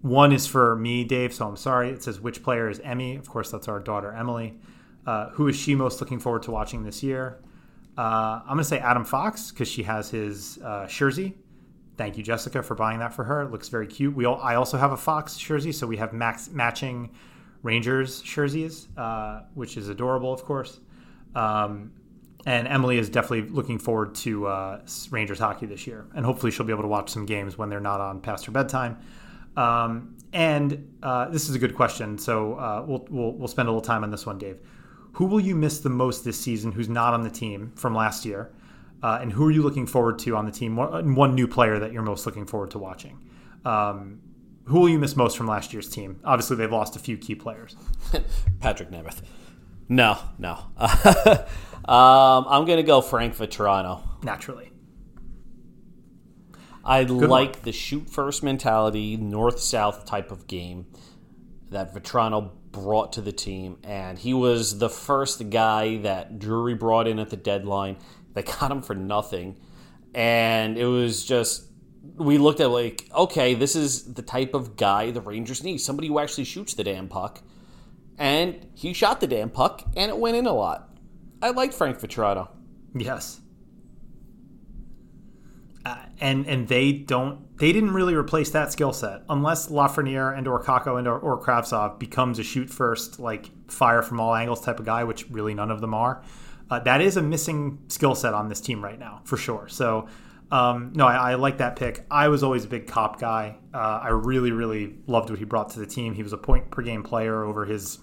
One is for me, Dave, so I'm sorry. It says, which player is Emmy? Of course, that's our daughter, Emily. Uh, who is she most looking forward to watching this year? Uh, I'm going to say Adam Fox because she has his uh, jersey. Thank you, Jessica, for buying that for her. It looks very cute. We all, I also have a Fox jersey, so we have max, matching Rangers jerseys, uh, which is adorable, of course. Um, and Emily is definitely looking forward to uh, Rangers hockey this year, and hopefully she'll be able to watch some games when they're not on past her bedtime. Um, and uh, this is a good question, so uh, we'll, we'll we'll spend a little time on this one, Dave. Who will you miss the most this season? Who's not on the team from last year, uh, and who are you looking forward to on the team? One, one new player that you're most looking forward to watching. Um, who will you miss most from last year's team? Obviously, they've lost a few key players. Patrick Nemeth. No, no. um, I'm going to go Frank Vatrano. Naturally, I one. like the shoot first mentality, north south type of game that Vatrano brought to the team. And he was the first guy that Drury brought in at the deadline. They got him for nothing. And it was just, we looked at like, okay, this is the type of guy the Rangers need somebody who actually shoots the damn puck. And he shot the damn puck, and it went in a lot. I liked Frank Vatrano. yes. And and they don't they didn't really replace that skill set unless Lafreniere and or Kakko and or, or Kravtsov becomes a shoot first like fire from all angles type of guy, which really none of them are. Uh, that is a missing skill set on this team right now for sure. So um, no, I, I like that pick. I was always a big Copp guy. Uh, I really really loved what he brought to the team. He was a point per game player over his.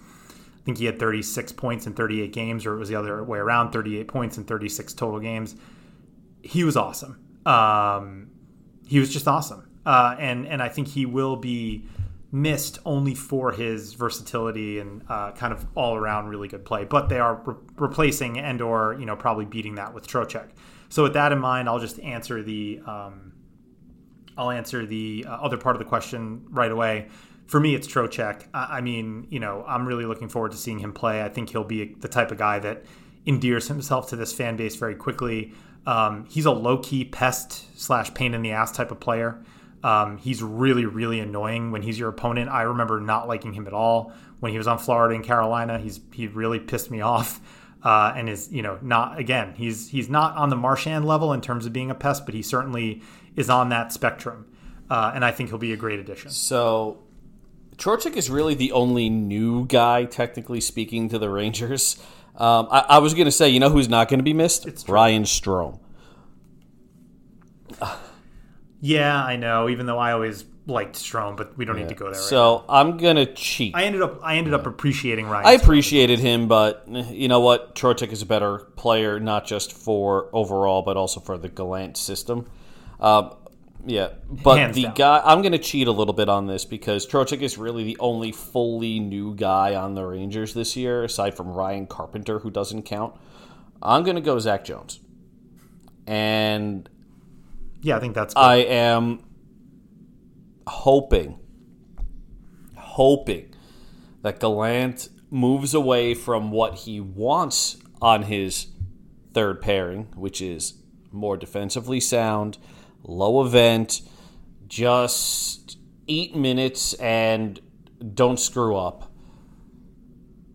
I think he had 36 points in 38 games, or it was the other way around 38 points in 36 total games. He was awesome. Um, he was just awesome, uh, and and I think he will be missed only for his versatility and uh, kind of all around really good play. But they are re- replacing and or you know probably beating that with Trocheck. So with that in mind, I'll just answer the um, I'll answer the uh, other part of the question right away. For me, it's Trocheck. I, I mean, you know, I'm really looking forward to seeing him play. I think he'll be the type of guy that endears himself to this fan base very quickly. Um, he's a low key pest slash pain in the ass type of player. Um, he's really, really annoying when he's your opponent. I remember not liking him at all when he was on Florida and Carolina. He's he really pissed me off, uh, and is you know not again. He's he's not on the Marchand level in terms of being a pest, but he certainly is on that spectrum, uh, and I think he'll be a great addition. So, Trocheck is really the only new guy, technically speaking, to the Rangers. Um, I, I, was going to say, you know who's not going to be missed? It's Ryan Strome. Yeah, I know. Even though I always liked Strome, but we don't yeah. need to go there. Right so now. I'm gonna cheat. I ended up I ended up appreciating Ryan. I appreciated him, but you know what? Trocheck is a better player, not just for overall, but also for the Gallant system. Um, yeah, but Hands the down. guy I'm going to cheat a little bit on this because Trocheck is really the only fully new guy on the Rangers this year, aside from Ryan Carpenter, who doesn't count. I'm going to go Zach Jones, and yeah, I think that's. Good. I am hoping, hoping that Gallant moves away from what he wants on his third pairing, which is more defensively sound, low event, just eight minutes and don't screw up,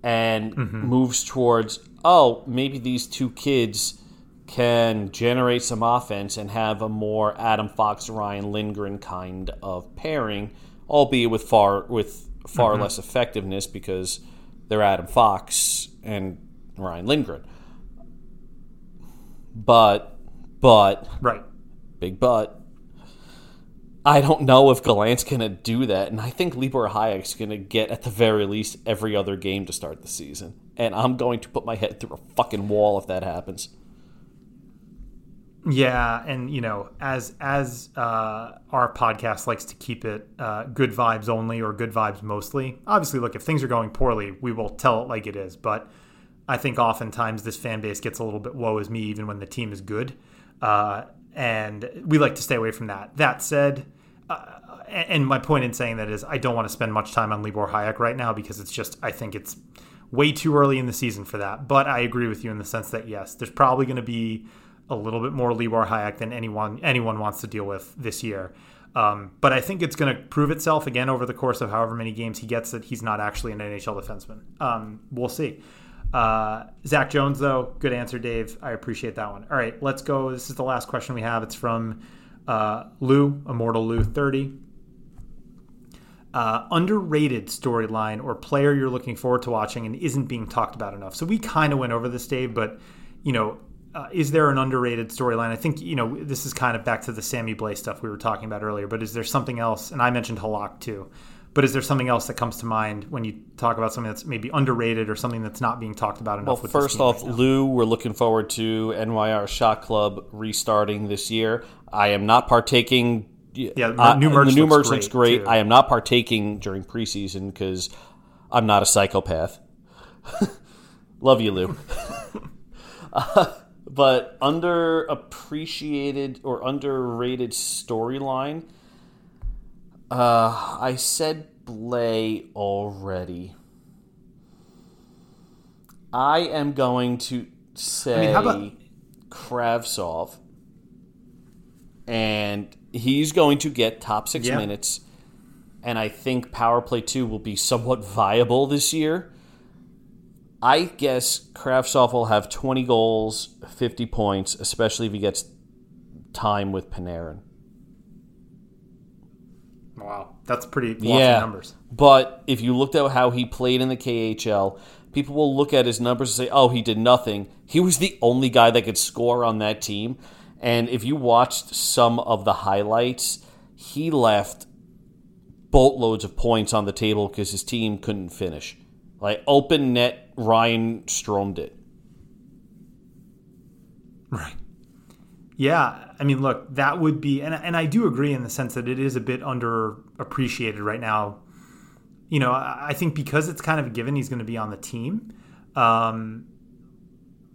and mm-hmm. moves towards oh maybe these two kids can generate some offense and have a more Adam Fox Ryan Lindgren kind of pairing, albeit with far with far mm-hmm. less effectiveness because they're Adam Fox and Ryan Lindgren. But but right, big but. I don't know if Gallant's going to do that, and I think Libor Hajek's going to get at the very least every other game to start the season, and I'm going to put my head through a fucking wall if that happens. Yeah, and you know, as as uh, our podcast likes to keep it uh, good vibes only or good vibes mostly. Obviously, look, if things are going poorly, we will tell it like it is. But I think oftentimes this fan base gets a little bit woe is me, even when the team is good, uh, and we like to stay away from that. That said, uh, and my point in saying that is, I don't want to spend much time on Libor Hajek right now because it's just I think it's way too early in the season for that. But I agree with you in the sense that yes, there's probably going to be a little bit more Libor Hajek than anyone anyone wants to deal with this year. Um, but I think it's going to prove itself again over the course of however many games he gets that he's not actually an NHL defenseman. Um, we'll see. Uh, Zach Jones, though, good answer, Dave. I appreciate that one. All right, let's go. This is the last question we have. It's from uh, Lou, Immortal Lou 30. Uh, underrated storyline or player you're looking forward to watching and isn't being talked about enough. So we kind of went over this, Dave, but you know, uh, is there an underrated storyline? I think you know this is kind of back to the Sammy Blais stuff we were talking about earlier. But is there something else? And I mentioned Halak too. But is there something else that comes to mind when you talk about something that's maybe underrated or something that's not being talked about enough? Well, first off, right Lou, we're looking forward to NYR Shot Club restarting this year. I am not partaking. Yeah, uh, new merch the new merch looks great. great. I am not partaking during preseason because I'm not a psychopath. Love you, Lou. uh, but underappreciated or underrated storyline. Uh, I said Blais already. I am going to say I mean, how about... Kravtsov, and he's going to get top six yeah. minutes. And I think power play two will be somewhat viable this year. I guess Kravtsov will have 20 goals, 50 points, especially if he gets time with Panarin. Wow, that's pretty yeah, numbers. But if you looked at how he played in the KHL, people will look at his numbers and say, "Oh, he did nothing." He was the only guy that could score on that team. And if you watched some of the highlights, he left boatloads of points on the table because his team couldn't finish. Like open net, Ryan Stromed it. Right. Yeah, I mean, look, that would be, and and I do agree in the sense that it is a bit underappreciated right now. You know, I think because it's kind of a given he's going to be on the team. Um,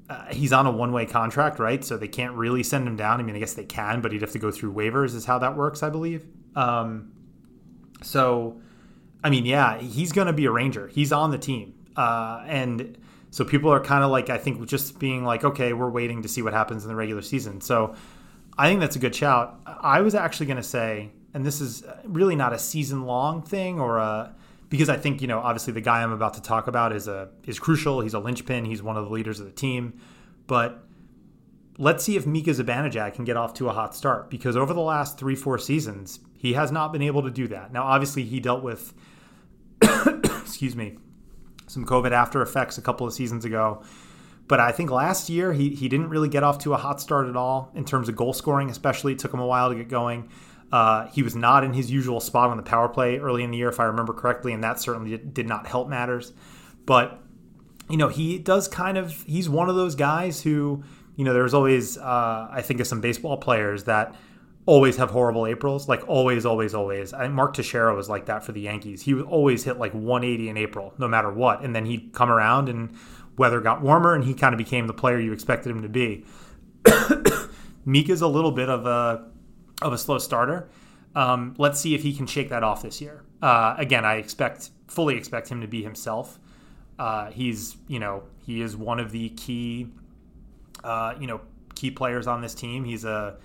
uh, he's on a one-way contract, right? So they can't really send him down. I mean, I guess they can, but he'd have to go through waivers. Is how that works, I believe. Um, so I mean, yeah, he's going to be a Ranger. He's on the team. Uh, and so people are kind of like, I think, just being like, okay, we're waiting to see what happens in the regular season. So I think that's a good shout. I was actually going to say, and this is really not a season long thing or a, because I think, you know, obviously the guy I'm about to talk about is a is crucial. He's a linchpin. He's one of the leaders of the team. But let's see if Mika Zibanejad can get off to a hot start because over the last three, four seasons, he has not been able to do that. Now, obviously, he dealt with excuse me, some COVID after effects a couple of seasons ago. But I think last year he, he didn't really get off to a hot start at all in terms of goal scoring, especially. It took him a while to get going. Uh, he was not in his usual spot on the power play early in the year, if I remember correctly, and that certainly did not help matters. But, you know, he does kind of, he's one of those guys who, you know, there's always, uh, I think of some baseball players that always have horrible Aprils, like always, always, always. Mark Teixeira was like that for the Yankees. He would always hit like 180 in April, no matter what. And then he'd come around and weather got warmer and he kind of became the player you expected him to be. Mika's a little bit of a of a slow starter. Um, let's see if he can shake that off this year. Uh, again, I expect fully expect him to be himself. Uh, he's you know he is one of the key uh, you know key players on this team. He's a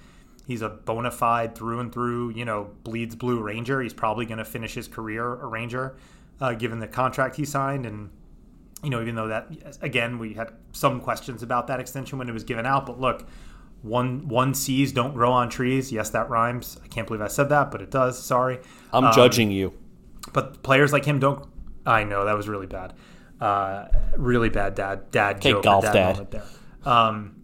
he's a bona fide through and through you know bleeds blue Ranger. He's probably going to finish his career a Ranger, uh, given the contract he signed and you know, even though that again we had some questions about that extension when it was given out, but look, one one sees don't grow on trees. Yes, that rhymes. I can't believe I said that, but it does. Sorry. I'm um, judging you. But players like him don't. I know that was really bad. Uh, really bad dad dad joke. Golf dad, dad. there. Um,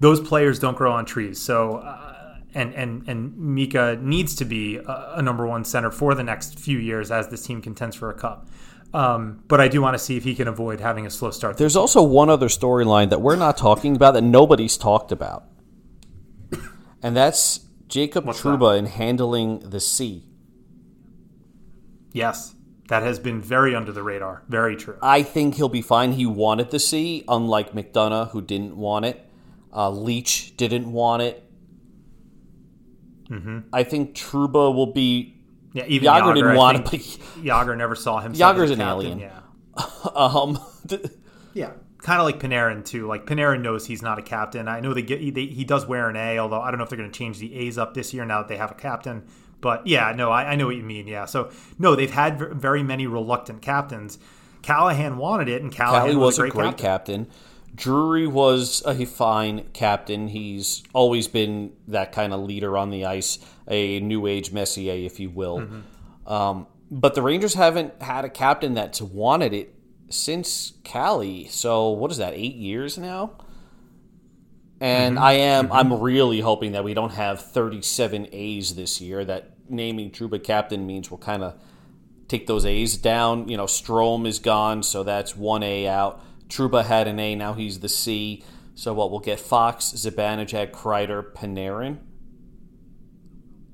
those players don't grow on trees. So. Uh, and, and and Mika needs to be a, a number one center for the next few years as this team contends for a cup. Um, but I do want to see if he can avoid having a slow start. There's also one other storyline that we're not talking about that nobody's talked about, and that's Jacob What's Trouba that? in handling the C. Yes, that has been very under the radar. Very true. I think he'll be fine. He wanted the C, unlike McDonagh, who didn't want it. Uh, Leach didn't want it. Mm-hmm. I think Trouba will be yeah, even Jagr, didn't want to. Jagr never saw him. Jagr's an alien. Yeah. um. yeah, kind of like Panarin too. Like Panarin knows he's not a captain. I know they get they, he does wear an A, although I don't know if they're going to change the A's up this year now that they have a captain. But yeah, no, I, I know what you mean. Yeah, so no, they've had very many reluctant captains. Callahan wanted it, and Callahan was, was, a great, great captain. captain. Drury was a fine captain. He's always been that kind of leader on the ice, a new age Messier, if you will. Mm-hmm. Um, but the Rangers haven't had a captain that's wanted it since Cali. So what is that? Eight years now. And mm-hmm. I am mm-hmm. I'm really hoping that we don't have 37 A's this year. That naming Trouba captain means we'll kind of take those A's down. You know, Strome is gone, so that's one A out. Trouba had an A, now he's the C. So what? We'll get Fox, Zibanejad, Kreider, Panarin.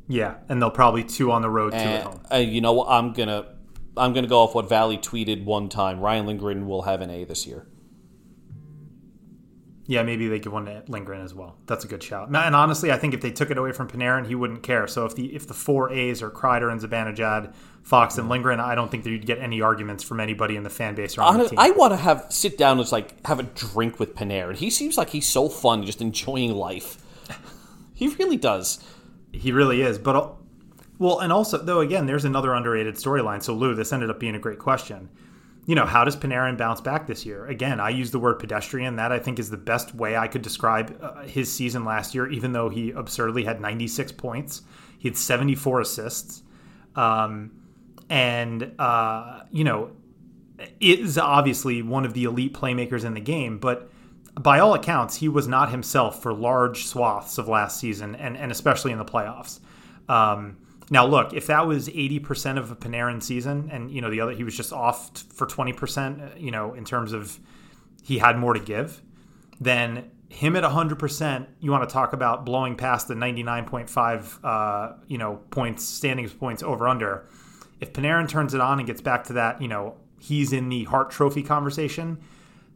Yeah, and they'll probably two on the road, two at home. Uh, you know what? I'm gonna I'm gonna go off what Valley tweeted one time. Ryan Lindgren will have an A this year. Yeah, maybe they give one to Lindgren as well. That's a good shout. And honestly, I think if they took it away from Panarin, he wouldn't care. So if the if the four A's are Kreider and Zibanejad, Fox and Lindgren, I don't think that you'd get any arguments from anybody in the fan base around Honest, the I want to have sit down and like have a drink with Panarin. He seems like he's so fun, just enjoying life. he really does. He really is. But well, and also though, again, there's another underrated storyline. So Lou, this ended up being a great question you know, how does Panarin bounce back this year? Again, I use the word pedestrian. That I think is the best way I could describe uh, his season last year, even though he absurdly had 96 points. He had 74 assists. Um, and, uh, you know, is obviously one of the elite playmakers in the game, but by all accounts, he was not himself for large swaths of last season and, and especially in the playoffs. Um, now, look, if that was 80% of a Panarin season and, you know, the other, he was just off for 20%, uh, you know, in terms of he had more to give, then him at 100%, you want to talk about blowing past the 99.5, uh, you know, points, standings points over under. If Panarin turns it on and gets back to that, you know, he's in the Hart Trophy conversation,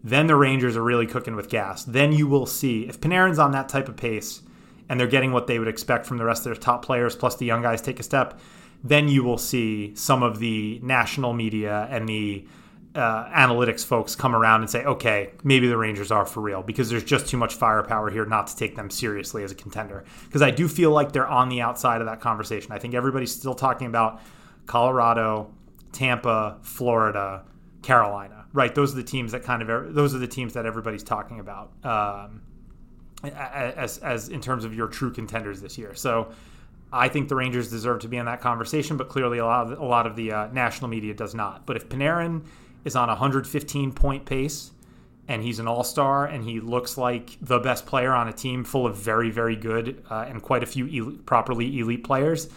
then the Rangers are really cooking with gas. Then you will see if Panarin's on that type of pace and they're getting what they would expect from the rest of their top players, plus the young guys take a step, then you will see some of the national media and the uh, analytics folks come around and say, okay, maybe the Rangers are for real because there's just too much firepower here not to take them seriously as a contender. Because I do feel like they're on the outside of that conversation. I think everybody's still talking about Colorado, Tampa, Florida, Carolina, right? Those are the teams that kind of those are the teams that everybody's talking about. Um, as as in terms of your true contenders this year. So I think the Rangers deserve to be in that conversation, but clearly a lot of, a lot of the uh, national media does not. But if Panarin is on a 115 point pace and he's an all star and he looks like the best player on a team full of very, very good uh, and quite a few elite, properly elite players,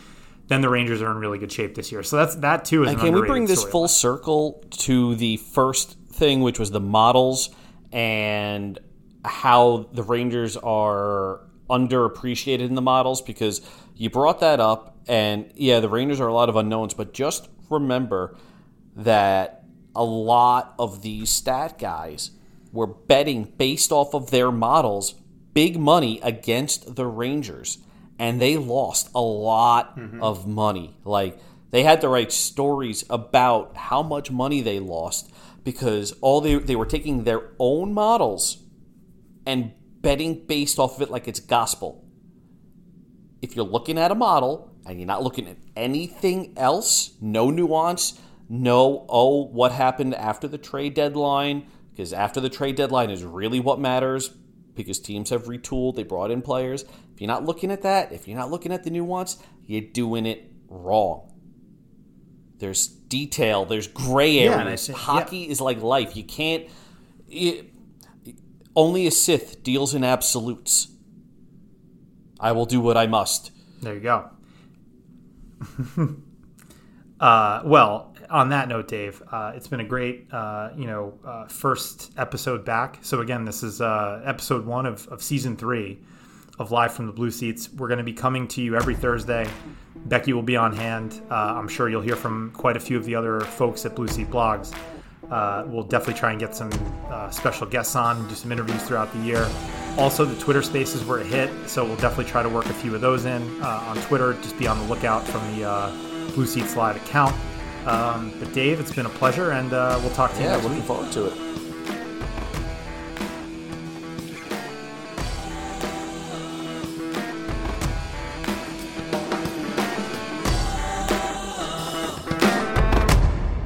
then the Rangers are in really good shape this year. So that's that too is. Can we bring this full circle to the first thing, which was the models and how the Rangers are underappreciated in the models? Because you brought that up, and yeah, the Rangers are a lot of unknowns, but just remember that a lot of these stat guys were betting based off of their models big money against the Rangers and they lost a lot mm-hmm. of money. Like they had to write stories about how much money they lost because all they they were taking their own models and betting based off of it like it's gospel. If you're looking at a model and you're not looking at anything else, no nuance, no oh what happened after the trade deadline because after the trade deadline is really what matters because teams have retooled, they brought in players. If you're not looking at that, if you're not looking at the nuance, you're doing it wrong. There's detail, there's gray Yeah, areas. yeah. Hockey is like life. You can't. It, only a Sith deals in absolutes. I will do what I must. There you go. uh, well, on that note, Dave, uh, it's been a great, uh, you know, uh, first episode back. So again, this is uh, episode one of, of season three of Live from the Blue Seats. We're going to be coming to you every Thursday. Becky will be on hand. Uh, I'm sure you'll hear from quite a few of the other folks at Blue Seat Blogs. Uh, we'll definitely try and get some uh, special guests on and do some interviews throughout the year. Also, the Twitter Spaces were a hit, so we'll definitely try to work a few of those in uh, on Twitter. Just be on the lookout from the uh, Blue Seats Live account. Um, but Dave, it's been a pleasure, and uh, we'll talk to you Yeah, looking week. forward to it.